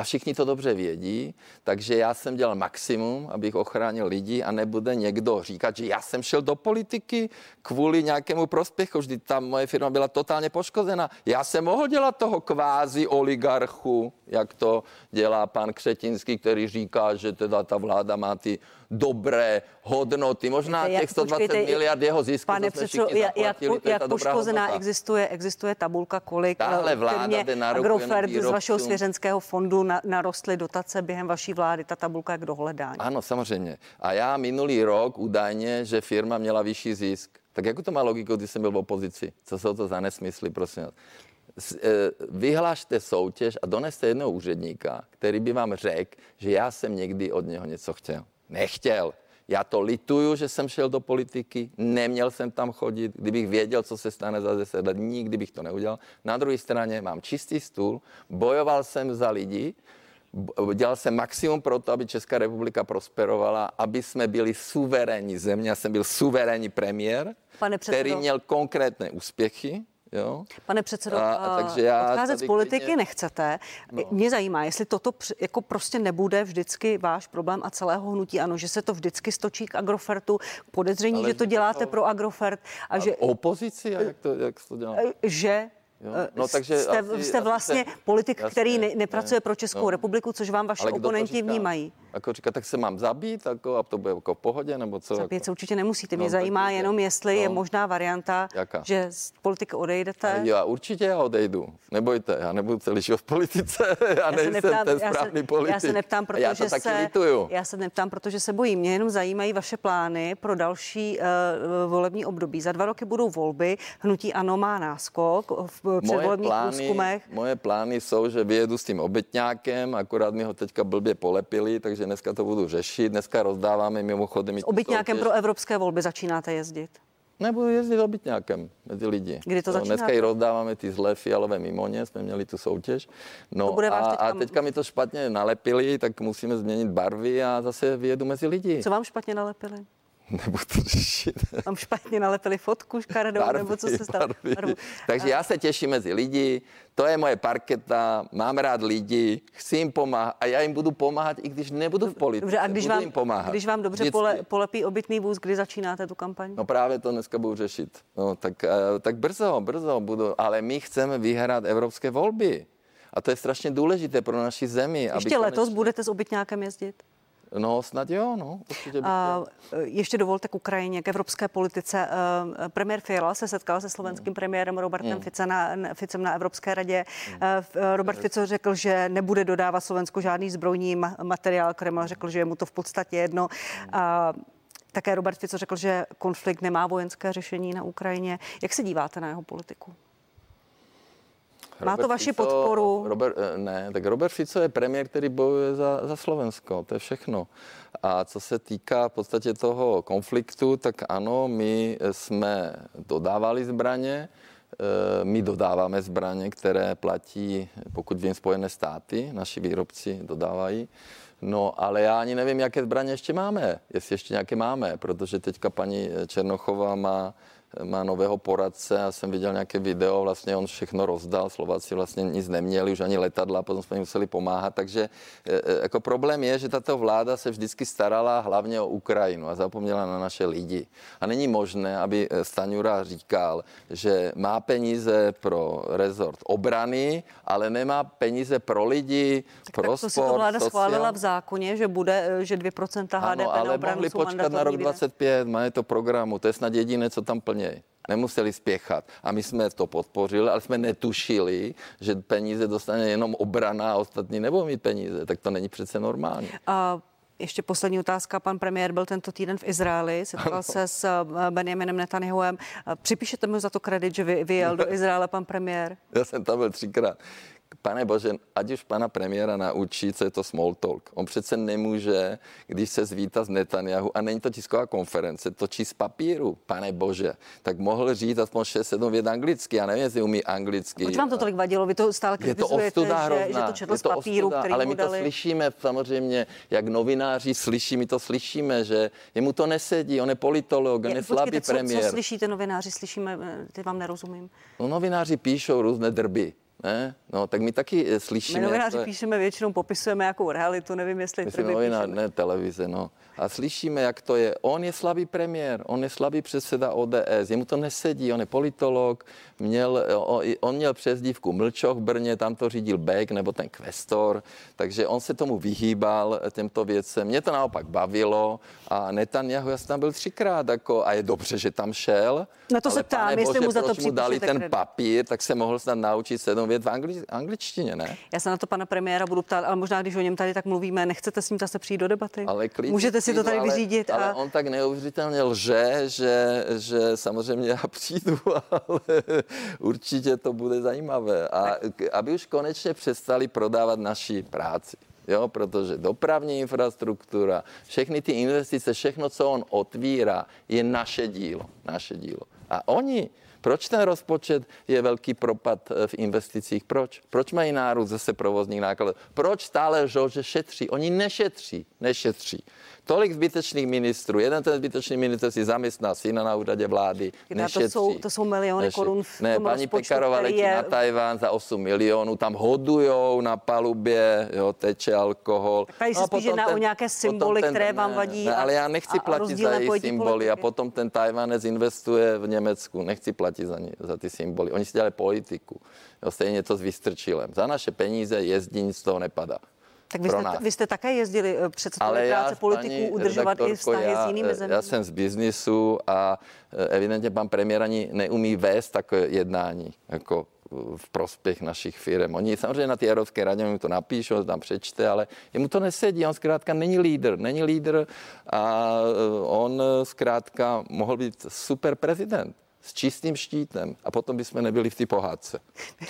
A všichni to dobře vědí, takže já jsem dělal maximum, abych ochránil lidi a nebude někdo říkat, že já jsem šel do politiky kvůli nějakému prospěchu. Vždy tam moje firma byla totálně poškozena. Já jsem mohl dělat toho kvázi oligarchu, jak to dělá pan Křetinský, který říká, že teda ta vláda má ty dobré hodnoty. Možná těch 120 počkejte, miliard jeho zisku. Pane předsedo, jak, jak, jak poškozená existuje, existuje tabulka, kolik Tahle vláda jde na Agrofert z vašeho svěřenského fondu na, narostly dotace během vaší vlády. Ta tabulka je k dohledání. Ano, samozřejmě. A já minulý rok údajně, že firma měla vyšší zisk. Tak jako to má logiku, když jsem byl v opozici? Co jsou to za nesmysly, prosím vás? Eh, vyhlašte soutěž a doneste jednoho úředníka, který by vám řekl, že já jsem někdy od něho něco chtěl. Nechtěl. Já to lituju, že jsem šel do politiky, neměl jsem tam chodit, kdybych věděl, co se stane za 10 let, nikdy bych to neudělal. Na druhé straně mám čistý stůl, bojoval jsem za lidi, dělal jsem maximum pro to, aby Česká republika prosperovala, aby jsme byli suverénní země. Já jsem byl suverénní premiér, Pane který měl konkrétné úspěchy Jo? Pane předsedo, a, a takže já odcházet z politiky klidně... nechcete. No. Mě zajímá, jestli toto jako prostě nebude vždycky váš problém a celého hnutí ano, že se to vždycky stočí k Agrofertu, podezření, Ale že to děláte to... pro Agrofert. A, a že opozici, jak to, jak to dělá? Že Jo? Eh, no, takže jste, asi, jste vlastně asi politik, jasně, který ne, nepracuje ne, pro Českou no, republiku, což vám vaši oponenti vnímají. Jako říká, tak se mám zabít, jako, a to bude jako v pohodě, nebo co? Zabít jako? se určitě nemusíte. Mě no, zajímá tak, jenom, jestli no, je možná varianta, Jaka? že z politiky odejdete. A já určitě já odejdu. Nebojte, já nebudu celý život v politice. [laughs] Já, já nejsem neptám, ten správný já se, politik. Já se neptám, protože já to taky se, lituju. Já se neptám, protože se bojím. Mě jenom zajímají vaše plány pro další uh, volební období. Za dva roky budou volby. Hnutí ANO má náskok v předvolebních průzkumech. Moje plány jsou, že vyjedu s tím obytňákem, akorát mi ho teďka blbě polepili, takže dneska to budu řešit. Dneska rozdáváme mimochodem. S obytňákem pro evropské volby začínáte jezdit? Nebudu jezdit obytňákem mezi lidi. Kdy to no, Dneska i rozdáváme ty zlé fialové mimoně, jsme měli tu soutěž. No to bude a, teďka... a teďka mi to špatně nalepili, tak musíme změnit barvy a zase vyjedu mezi lidi. Co vám špatně nalepili? Nebudu to řešit. Tam špatně nalepili fotku škaredou, nebo co se stalo? Takže já se těším mezi lidi, to je moje parketa, mám rád lidi, chci jim pomáhat a já jim budu pomáhat, i když nebudu v politice. Dobře, a když budu vám, jim pomáhat. když vám dobře pole, polepí obytný vůz, kdy začínáte tu kampaň? No právě to dneska budu řešit. No, tak, eh, tak brzo, brzo budu, ale my chceme vyhrát evropské volby. A to je strašně důležité pro naši zemi. Ještě letos konečně... budete s obytňákem jezdit? No, snad jo, no. Určitě a, ještě dovolte k Ukrajině, k evropské politice. Eh, premiér Fiala se setkal se slovenským premiérem Robertem mm. Ficem, na, Ficem na Evropské radě. Mm. Robert Fico řekl, že nebude dodávat Slovensku žádný zbrojní materiál. Kreml řekl, že je mu to v podstatě jedno. Mm. A, také Robert Fico řekl, že konflikt nemá vojenské řešení na Ukrajině. Jak se díváte na jeho politiku? Má to vaši Fico, podporu? Robert, eh, ne, tak Robert Fico je premiér, který bojuje za, za Slovensko, to je všechno. A co se týká v podstatě toho konfliktu, tak ano, my jsme dodávali zbraně, eh, my dodáváme zbraně, které platí, pokud vím, Spojené státy, naši výrobci dodávají. No, ale já ani nevím, jaké zbraně ještě máme, jestli ještě nějaké máme, protože teďka paní Černochová má má nového poradce, já jsem viděl nějaké video, vlastně on všechno rozdal, Slováci vlastně nic neměli, už ani letadla, potom jsme jim museli pomáhat, takže e, e, jako problém je, že tato vláda se vždycky starala hlavně o Ukrajinu a zapomněla na naše lidi. A není možné, aby e, Staňura říkal, že má peníze pro rezort obrany, ale nemá peníze pro lidi, tak pro tak to sport, si to vláda social... schválila v zákoně, že bude, že 2% HDP ano, ale na mohli počkat na rok 25, má to programu, to je snad jediné, co tam plní něj. Nemuseli spěchat. A my jsme to podpořili, ale jsme netušili, že peníze dostane jenom obrana a ostatní nebudou mít peníze. Tak to není přece normální. A ještě poslední otázka. Pan premiér byl tento týden v Izraeli, setkal se s eh, Benjaminem Netanyahuem. Připíšete mu za to kredit, že vyjel do [laughs] Izraele pan premiér? Já jsem tam byl třikrát. Pane Bože, ať už pana premiéra naučí, co je to small talk. On přece nemůže, když se zvíta z Netanyahu, a není to tisková konference, točí z papíru, pane Bože, tak mohl říct aspoň 6-7 věd anglicky. Já nevím, jestli umí anglicky. Proč vám to tolik vadilo? Vy to stále kritizujete, je to že, že to četl z papíru, ostuda, který Ale my to slyšíme samozřejmě, jak novináři slyší, my to slyšíme, že jemu to nesedí, on je politolog, on je, je slabý co, premiér. Co slyšíte novináři, slyšíme, eh, ty vám nerozumím. No novináři píšou různé drby. Ne? No, tak my taky eh, slyšíme. My novináři je... píšeme většinou, popisujeme jakou realitu, nevím, jestli Myslím, novinář, ne televize, no. A slyšíme, jak to je. On je slabý premiér, on je slabý předseda ODS, jemu to nesedí, on je politolog, měl, on měl přezdívku Mlčoch v Brně, tam to řídil Beck nebo ten kvestor, takže on se tomu vyhýbal eh, těmto věcem. Mě to naopak bavilo a Netanyahu, já jsem tam byl třikrát jako, a je dobře, že tam šel. Na to se ptám, jestli mu za to mu dali ten kredit. papír, tak se mohl snad naučit sedm vět v angli, angličtině, ne? Já se na to pana premiéra budu ptát, ale možná, když o něm tady tak mluvíme, nechcete s ním zase přijít do debaty? Ale klidně, Můžete si to tady ale, vyřídit. Ale a... on tak neuvěřitelně lže, že, že samozřejmě já přijdu, [laughs] ale určitě to bude zajímavé. A aby už konečně přestali prodávat naši práci. Jo, protože dopravní infrastruktura, všechny ty investice, všechno, co on otvírá, je naše dílo. Naše dílo. A oni proč ten rozpočet je velký propad eh, v investicích? Proč? Proč mají nárůst zase provozních nákladů? Proč stále lžou, že šetří? Oni nešetří, nešetří. Tolik zbytečných ministrů. Jeden ten zbytečný ministr si zaměstná syna na úřadě vlády. To jsou, to jsou miliony nešetří. korun v Ne, paní Pekarová letí je... na Tajván za 8 milionů, tam hodujou na palubě, jo, teče alkohol. Tak tady se no, spíš jedná o nějaké symboly, ten, které vám vadí. Ne, ale já nechci a, platit a za její symboly politiky. a potom ten Tajvanec investuje v Německu. Nechci platit za, ně, za ty symboly. Oni si dělali politiku. Jo, stejně to s Vystrčilem. Za naše peníze jezdí, nic z toho nepadá. Tak vy jste, vy jste také jezdili eh, před Ale práce politiků udržovat i vztahy já, s jinými eh, zeměmi. Já jsem z biznisu a eh, evidentně pan premiér ani neumí vést takové jednání jako v prospěch našich firm. Oni samozřejmě na té Evropské radě mu to napíšou, tam přečte, ale jemu to nesedí. On zkrátka není lídr. Není lídr a on zkrátka mohl být super prezident s čistým štítem a potom bychom nebyli v té pohádce.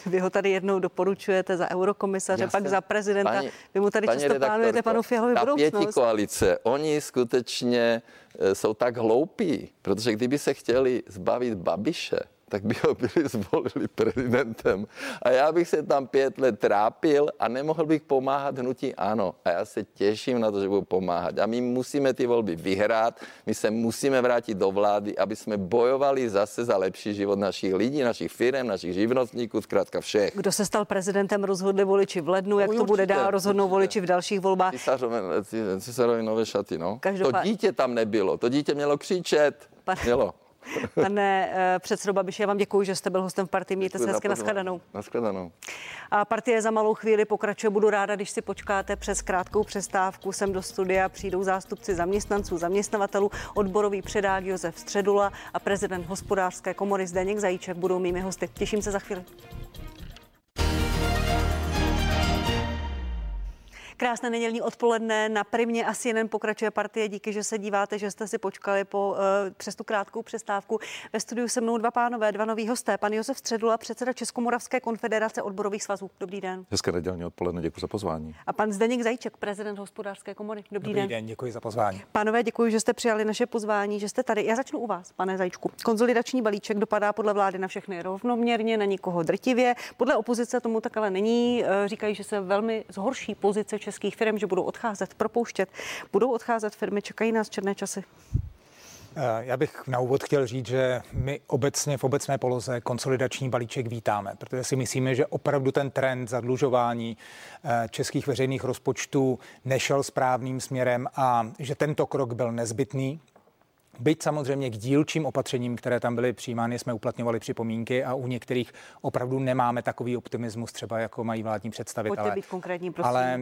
Vy ho tady jednou doporučujete za eurokomisaře, Já pak jsem, za prezidenta. Paní, Vy mu tady často plánujete panu Fialovi budoucnost. pěti koalice, oni skutečně e, jsou tak hloupí, protože kdyby se chtěli zbavit Babiše, tak by ho byli zvolili prezidentem. A já bych se tam pět let trápil a nemohl bych pomáhat hnutí ano. A já se těším na to, že budu pomáhat. A my musíme ty volby vyhrát, my se musíme vrátit do vlády, aby jsme bojovali zase za lepší život našich lidí, našich firm, našich živnostníků, zkrátka všech. Kdo se stal prezidentem, rozhodli voliči v lednu, jak no, to bude dál, rozhodnou určitě. voliči v dalších volbách. Císařové nové šaty, no. Každopád... To dítě tam nebylo, to dítě mělo křičet. Pan... Mělo. Pane eh, předsedo Babiši, já vám děkuji, že jste byl hostem v partii. Mějte se hezky nashledanou. Nashledanou. A partie za malou chvíli pokračuje. Budu ráda, když si počkáte přes krátkou přestávku. Sem do studia přijdou zástupci zaměstnanců, zaměstnavatelů, odborový předák Josef Středula a prezident hospodářské komory Zdeněk Zajíček budou mými hosty. Těším se za chvíli. Krásné nedělní odpoledne. Na primě asi jen pokračuje partie. Díky, že se díváte, že jste si počkali po, uh, přes tu krátkou přestávku. Ve studiu se mnou dva pánové, dva noví hosté. Pan Josef Středula, předseda Českomoravské konfederace odborových svazů. Dobrý den. Hezké nedělní odpoledne, děkuji za pozvání. A pan Zdeněk Zajíček, prezident hospodářské komory. Dobrý, Dobrý den. den, děkuji za pozvání. Pánové, děkuji, že jste přijali naše pozvání, že jste tady. Já začnu u vás, pane Zajíčku. Konzolidační balíček dopadá podle vlády na všechny rovnoměrně, na nikoho drtivě. Podle opozice tomu tak ale není. Eh, Říkají, že se velmi zhorší pozice českých firm, že budou odcházet, propouštět. Budou odcházet firmy, čekají nás černé časy. Eh, Já bych na úvod chtěl říct, že my obecně v obecné poloze konsolidační balíček vítáme, protože si myslíme, že opravdu ten trend zadlužování eh, českých veřejných rozpočtů nešel správným směrem a že tento krok byl nezbytný. Byť samozřejmě k dílčím opatřením, které tam byly přijímány, jsme uplatňovali připomínky a u některých opravdu nemáme takový optimismus, třeba jako mají vládní představitelé. Pojďte být konkrétní, prosím. Ale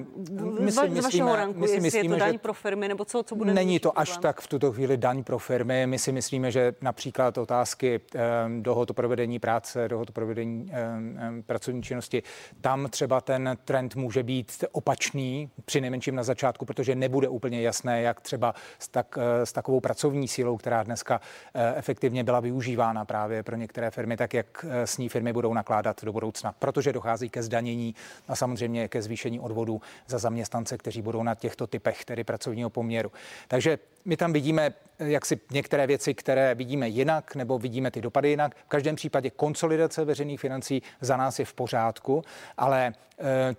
my, z vašeho ranku, my si jestli je myslíme, to daň pro firmy, nebo co, co bude Není to až tak v tuto chvíli daň pro firmy. My si myslíme, že například otázky eh, dohod o provedení práce, dohod o provedení eh, pracovní činnosti, tam třeba ten trend může být opačný, při nejmenším na začátku, protože nebude úplně jasné, jak třeba s, tak, eh, s takovou pracovní sílou, která dneska eh, efektivně byla využívána právě pro některé firmy, tak jak eh, s ní firmy budou nakládat do budoucna, protože dochází ke zdanění a samozřejmě ke zvýšení odvodů za zaměstnance, kteří budou na těchto typech, tedy pracovního poměru. Takže my tam vidíme eh, jak si některé věci, které vidíme jinak, nebo vidíme ty dopady jinak. V každém případě konsolidace veřejných financí za nás je v pořádku, ale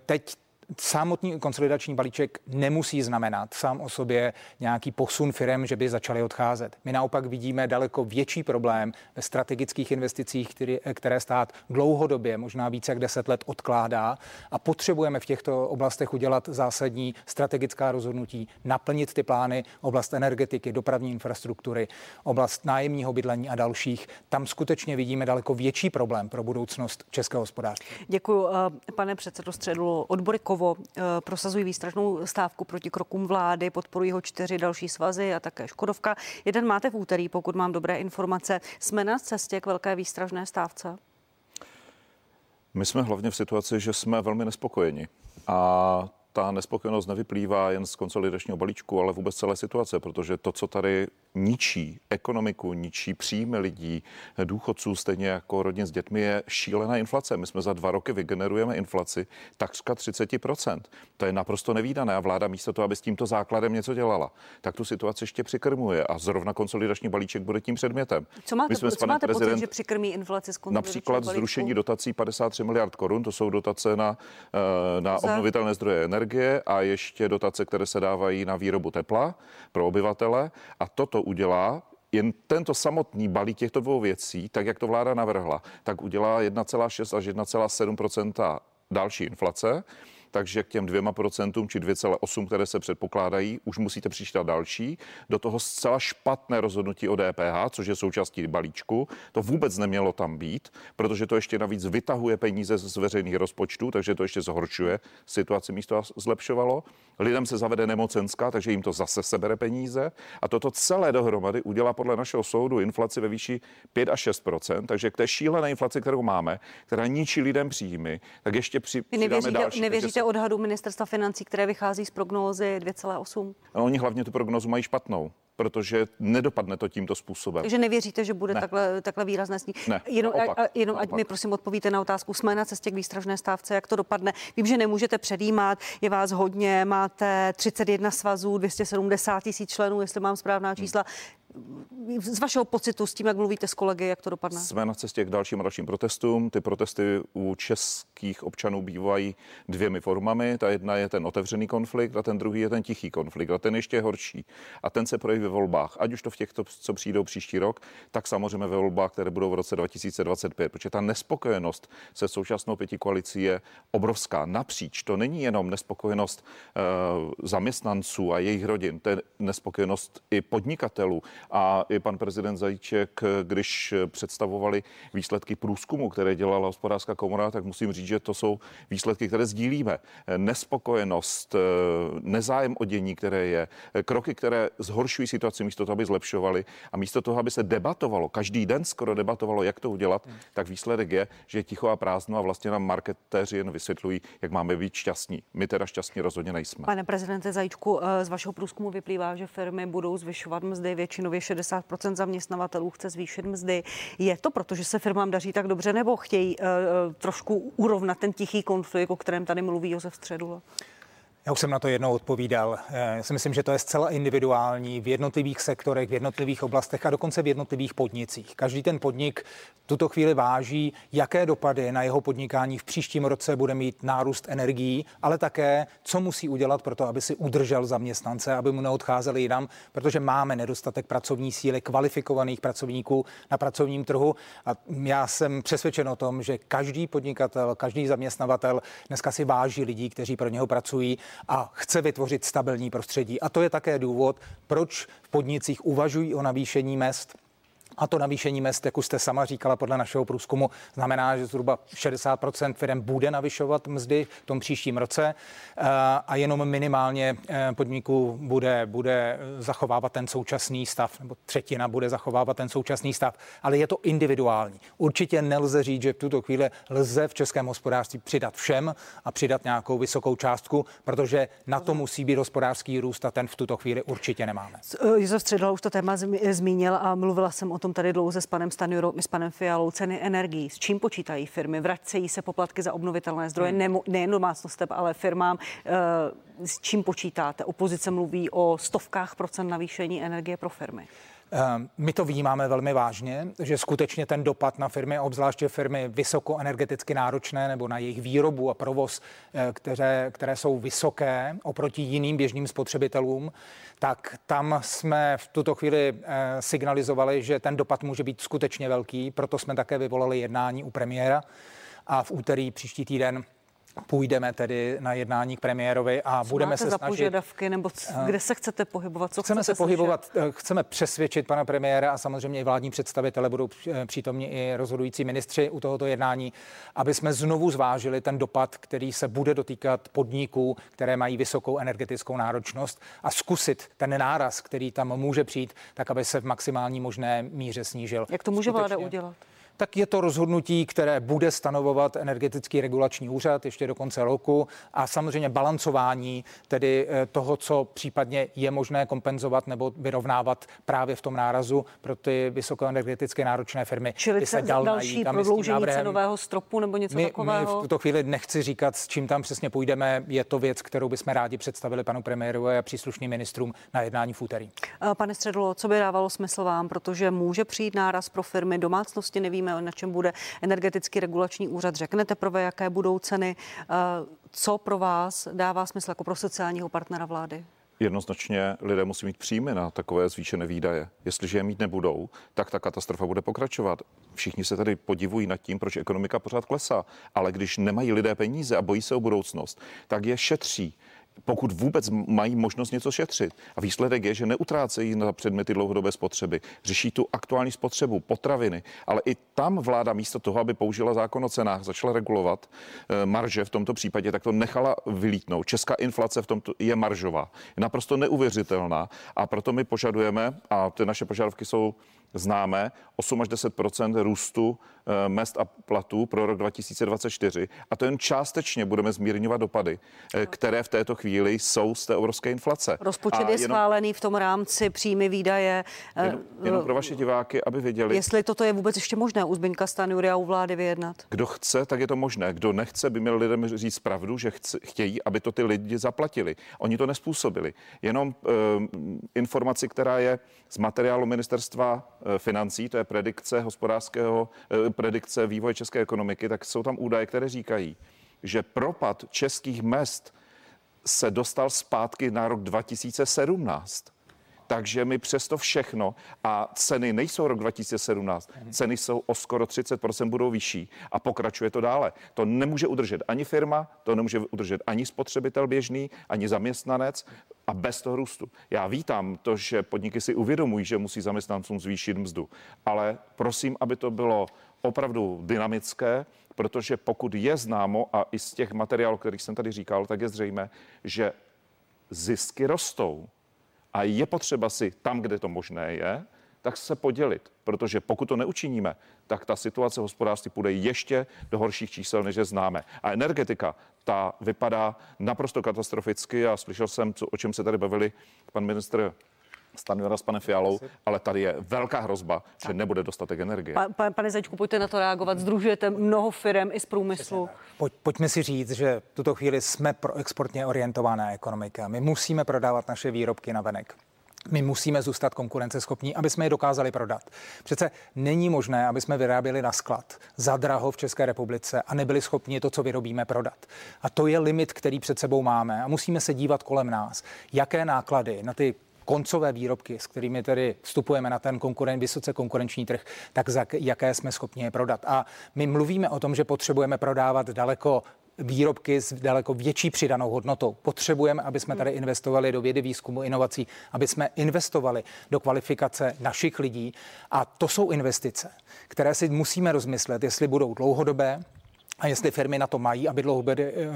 teď Samotný konsolidační balíček nemusí znamenat sám o sobě nějaký posun firm, že by začaly odcházet. My naopak vidíme daleko větší problém ve strategických investicích, které, které stát dlouhodobě, možná více jak deset let odkládá a potřebujeme v těchto oblastech udělat zásadní strategická rozhodnutí, naplnit ty plány, oblast energetiky, dopravní infrastruktury, oblast nájemního bydlení a dalších. Tam skutečně vidíme daleko větší problém pro budoucnost českého hospodářství. Děkuji, eh, pane předsedo Středu. Odbory Kovo eh, prosazují výstražnou stávku proti krokům vlády, podporují ho čtyři další svazy a také Škodovka. Jeden máte v úterý, pokud mám dobré informace. Jsme na cestě k velké výstražné stávce? My jsme hlavně v situaci, že jsme velmi nespokojeni. A ta nespokojenost nevyplývá jen z konsolidačního balíčku, ale vůbec celé situace, protože to, co tady ničí ekonomiku, ničí příjmy lidí, důchodců, stejně jako rodin s dětmi, je šílená inflace. My jsme za dva roky vygenerujeme inflaci takřka 30%. To je naprosto nevýdané a vláda místo toho, aby s tímto základem něco dělala, tak tu situaci ještě přikrmuje a zrovna konsolidační balíček bude tím předmětem. Co máte, My jsme co máte prezident- pocit, že přikrmí inflaci z Například zrušení dotací 53 miliard korun, to jsou dotace na, eh, na obnovitelné zdroje energie a ještě dotace, které se dávají na výrobu tepla pro obyvatele. A toto udělá jen tento samotný balík těchto dvou věcí, tak jak to vláda navrhla, tak udělá 1,6 až 1,7% další inflace. Takže k těm dvěma procentům či 2,8, které se předpokládají, už musíte přičítat další. Do toho zcela špatné rozhodnutí o DPH, což je součástí balíčku. To vůbec nemělo tam být, protože to ještě navíc vytahuje peníze z veřejných rozpočtů, takže to ještě zhoršuje situaci místo zlepšovalo. Lidem se zavede nemocenská, takže jim to zase sebere peníze. A toto celé dohromady udělá podle našeho soudu inflaci ve výši 5 až 6% takže k té šílené inflaci, kterou máme, která ničí lidem příjmy, tak ještě při, Vy přidáme nevěříte, další. Nevěříte se- odhadu ministerstva financí, které vychází z prognózy 2,8? No, oni hlavně tu prognozu mají špatnou, protože nedopadne to tímto způsobem. Takže nevěříte, že bude Ne. takhle, takhle výrazné sní. Ne, jenom, naopak, a, a, jenom ať mi prosím odpovíte na otázku. Jsme na cestě k výstražné stávce, jak to dopadne. Vím, že nemůžete předjímat, je vás hodně, máte 31 svazů, 270 tisíc členů, jestli mám správná čísla. Z vašeho pocitu s tím, jak mluvíte s kolegy, jak to dopadne? Jsme na cestě k dalším a dalším protestům. Ty protesty u českých občanů bývají dvěmi formami. Ta jedna je ten otevřený konflikt a ten druhý je ten tichý konflikt. A ten ještě je horší. A ten se projeví ve volbách. Ať už to v těchto, co přijdou příští rok, tak samozřejmě ve volbách, které budou v roce 2025. Protože ta nespokojenost se současnou pěti koalicí je obrovská. Napříč to není jenom nespokojenost uh, zaměstnanců a jejich rodin, to je nespokojenost i podnikatelů A i pan prezident Zajíček, když představovali výsledky průzkumu, které dělala hospodářská komora, tak musím říct, že to jsou výsledky, které sdílíme. Nespokojenost, nezájem o dění, které je, kroky, které zhoršují situaci místo toho, aby zlepšovali a místo toho, aby se debatovalo, každý den skoro debatovalo, jak to udělat, tak výsledek je, že je ticho a prázdno a vlastně nám marketéři jen vysvětlují, jak máme být šťastní. My teda šťastní rozhodně nejsme. Pane prezidente Zajíčku, z vašeho průzkumu vyplývá, že firmy budou zvyšovat mzdy, většinově 60% zaměstnavatelů chce zvýšit mzdy. Je to proto, že se firmám daří tak dobře, nebo chtějí uh, trošku urovnat ten tichý konflikt, o kterém tady mluví Josef Středula? Já už jsem na to jednou odpovídal. Eh, já si myslím, že to je zcela individuální v jednotlivých sektorech, v jednotlivých oblastech a dokonce v jednotlivých podnicích. Každý ten podnik tuto chvíli váží, jaké dopady na jeho podnikání v příštím roce bude mít nárůst energií, ale také, co musí udělat pro to, aby si udržel zaměstnance, aby mu neodcházeli jinam, protože máme nedostatek pracovní síly, kvalifikovaných pracovníků na pracovním trhu. A já jsem přesvědčen o tom, že každý podnikatel, každý zaměstnavatel dneska si váží lidí, kteří pro něho pracují a chce vytvořit stabilní prostředí. A to je také důvod, proč v podnicích uvažují o navýšení mest a to navýšení mest, jak už jste sama říkala, podle našeho průzkumu, znamená, že zhruba 60% firm bude navyšovat mzdy v tom příštím roce eh, a jenom minimálně eh, podniků bude, bude zachovávat ten současný stav, nebo třetina bude zachovávat ten současný stav, ale je to individuální. Určitě nelze říct, že v tuto chvíli lze v českém hospodářství přidat všem a přidat nějakou vysokou částku, protože na to musí být hospodářský růst a ten v tuto chvíli určitě nemáme. Josef Středla už to téma zmínil a mluvila jsem o tom tady dlouze s panem Stanjurou i s panem Fialou ceny energií. S čím počítají firmy? Vracejí se poplatky za obnovitelné zdroje, hmm. nejen domácnostem, ale firmám. Eh, s čím počítáte? Opozice mluví o stovkách procent navýšení energie pro firmy. Ehm, my to vnímáme velmi vážně, že skutečně ten dopad na firmy, obzvláště firmy vysokoenergeticky náročné nebo na jejich výrobu a provoz, eh, které, které jsou vysoké oproti jiným běžným spotřebitelům, tak tam jsme v tuto chvíli eh, signalizovali, že ten dopad může být skutečně velký, proto jsme také vyvolali jednání u premiéra a v úterý příští týden Půjdeme tedy na jednání k premiérovi a co budeme se za snažit. požadavky, nebo c- kde se chcete pohybovat? Co chceme se pohybovat, slyšet? Eh, chceme přesvědčit pana premiéra a samozřejmě i vládní představitele budou eh, přítomni i rozhodující ministři u tohoto jednání, aby jsme znovu zvážili ten dopad, který se bude dotýkat podniků, které mají vysokou energetickou náročnost a zkusit ten náraz, který tam může přijít, tak aby se v maximální možné míře snížil. Jak to může Skutečně. vláda udělat? Tak je to rozhodnutí, které bude stanovovat energetický regulační úřad ještě do konce roku a samozřejmě balancování tedy eh, toho, co případně je možné kompenzovat nebo vyrovnávat právě v tom nárazu pro ty vysokoenergeticky náročné firmy. Čili se dal další prodloužení cenového stropu nebo něco my, takového? My v tuto chvíli nechci říkat, s čím tam přesně půjdeme. Je to věc, kterou bychom rádi představili panu premiéru a příslušným ministrům na jednání v úterý. Eh, pane Středlo, co by dávalo smysl vám, protože může přijít náraz pro firmy, domácnosti nevíme, na čem bude energetický regulační úřad. Řeknete prvé, jaké budou ceny. Eh, co pro vás dává smysl jako pro sociálního partnera vlády? Jednoznačně lidé musí mít příjmy na takové zvýšené výdaje. Jestliže je mít nebudou, tak ta katastrofa bude pokračovat. Všichni se tady podivují nad tím, proč ekonomika pořád klesá. Ale když nemají lidé peníze a bojí se o budoucnost, tak je šetří pokud vůbec mají možnost něco šetřit. A výsledek je, že neutrácejí na předměty dlouhodobé spotřeby, řeší tu aktuální spotřebu, potraviny, ale i tam vláda místo toho, aby použila zákon o cenách, začala regulovat e, marže v tomto případě, tak to nechala vylítnout. Česká inflace v tomto je maržová, je naprosto neuvěřitelná a proto my požadujeme, a ty naše požadavky jsou známe 8 až 10% růstu eh, mest a platů pro rok 2024 a to jen částečně budeme zmírňovat dopady, eh, které v této chvíli jsou z té obrovské inflace. Rozpočet a je jenom, schválený v tom rámci příjmy výdaje. Eh, jenom, jenom pro vaše diváky, aby věděli. Jestli toto je vůbec ještě možné u Zbyňka Stanjury a u vlády vyjednat. Kdo chce, tak je to možné. Kdo nechce, by měl lidem říct pravdu, že chce, chtějí, aby to ty lidi zaplatili. Oni to nespůsobili. Jenom uh, informaci, která je z materiálu ministerstva financí, to je predikce hospodářského, eh, predikce vývoje české ekonomiky, tak jsou tam údaje, které říkají, že propad českých mest se dostal zpátky na rok 2017. Takže my přesto všechno a ceny nejsou rok 2017, ceny jsou o skoro 30% budou vyšší a pokračuje to dále. To nemůže udržet ani firma, to nemůže udržet ani spotřebitel běžný, ani zaměstnanec a bez toho růstu. Já vítám to, že podniky si uvědomují, že musí zaměstnancům zvýšit mzdu, ale prosím, aby to bylo opravdu dynamické, protože pokud je známo a i z těch materiálů, kterých jsem tady říkal, tak je zřejmé, že zisky rostou a je potřeba si tam, kde to možné je, tak se podělit, protože pokud to neučiníme, tak ta situace hospodářství půjde ještě do horších čísel, než je známe. A energetika, ta vypadá naprosto katastroficky a slyšel jsem, co, o čem se tady bavili pan ministr Stanjura s panem Fialou, ale tady je velká hrozba, že nebude dostatek energie. Pa, pa, pane Začku, pojďte na to reagovat. Združujete mnoho firm i z průmyslu. Pojď, pojďme si říct, že v tuto chvíli jsme pro exportně orientovaná ekonomika. My musíme prodávat naše výrobky na venek. My musíme zůstat konkurenceschopní, aby jsme je dokázali prodat. Přece není možné, aby jsme vyráběli na sklad za draho v České republice a nebyli schopni to, co vyrobíme, prodat. A to je limit, který před sebou máme a musíme se dívat kolem nás, jaké náklady na ty koncové výrobky, s kterými tedy vstupujeme na ten konkuren, vysoce konkurenční trh, tak za jaké jsme schopni je prodat. A my mluvíme o tom, že potřebujeme prodávat daleko výrobky s daleko větší přidanou hodnotou. Potřebujeme, aby jsme tady investovali do vědy, výzkumu, inovací, aby jsme investovali do kvalifikace našich lidí. A to jsou investice, které si musíme rozmyslet, jestli budou dlouhodobé, a jestli firmy na to mají, aby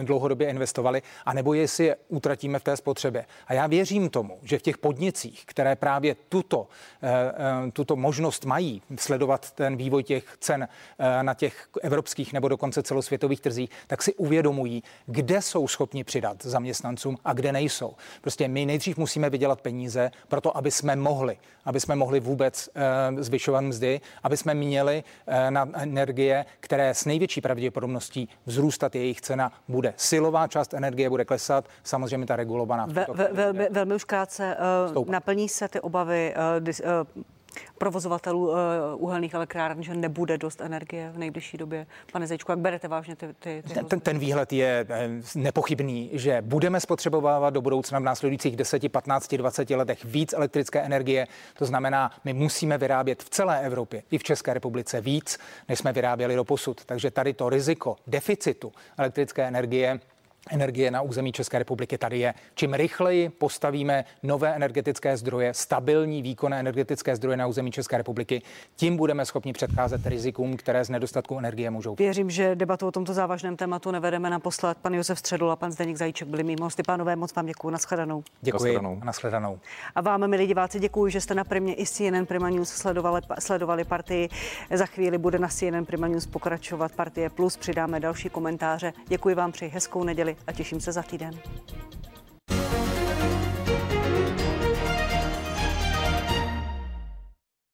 dlouhodobě, investovali, anebo jestli je utratíme v té spotřebě. A já věřím tomu, že v těch podnicích, které právě tuto, eh, eh, tuto možnost mají sledovat ten vývoj těch cen eh, na těch evropských nebo dokonce celosvětových trzích, tak si uvědomují, kde jsou schopni přidat zaměstnancům a kde nejsou. Prostě my nejdřív musíme vydělat peníze pro to, aby jsme mohli, aby jsme mohli vůbec zvyšovat mzdy, aby jsme měli na energie, které s největší pravděpodobností pravděpodobností vzrůstat jejich cena bude. Silová část energie bude klesat, samozřejmě ta regulovaná. Ve, ve, velmi, velmi už krátce, uh, naplní se ty obavy uh, dis, uh, provozovatelů uh, uhelných elektráren, že nebude dost energie v nejbližší době. Pane Zejčku, jak berete vážně ty, ty, ty ten, ten výhled je nepochybný, že budeme spotřebovávat do budoucna v následujících 10, 15, 20 letech víc elektrické energie. To znamená, my musíme vyrábět v celé Evropě i v České republice víc, než jsme vyráběli do posud. Takže tady to riziko deficitu elektrické energie energie na území České republiky tady je. Čím rychleji postavíme nové energetické zdroje, stabilní výkonné energetické zdroje na území České republiky, tím budeme schopni předcházet rizikům, které z nedostatku energie můžou. Věřím, že debatu o tomto závažném tématu nevedeme naposled. Pan Josef Středul a pan Zdeněk Zajíček byli mimo hosty. Pánové, moc vám děkuji. Naschledanou. Děkuji. Naschledanou. Naschledanou. A vám, milí diváci, děkuji, že jste na Primě i CNN Prima News sledovali, sledovali partii. Za chvíli bude na CNN Prima News pokračovat partie Plus. Přidáme další komentáře. Děkuji vám, přeji hezkou neděli a těším se za týden.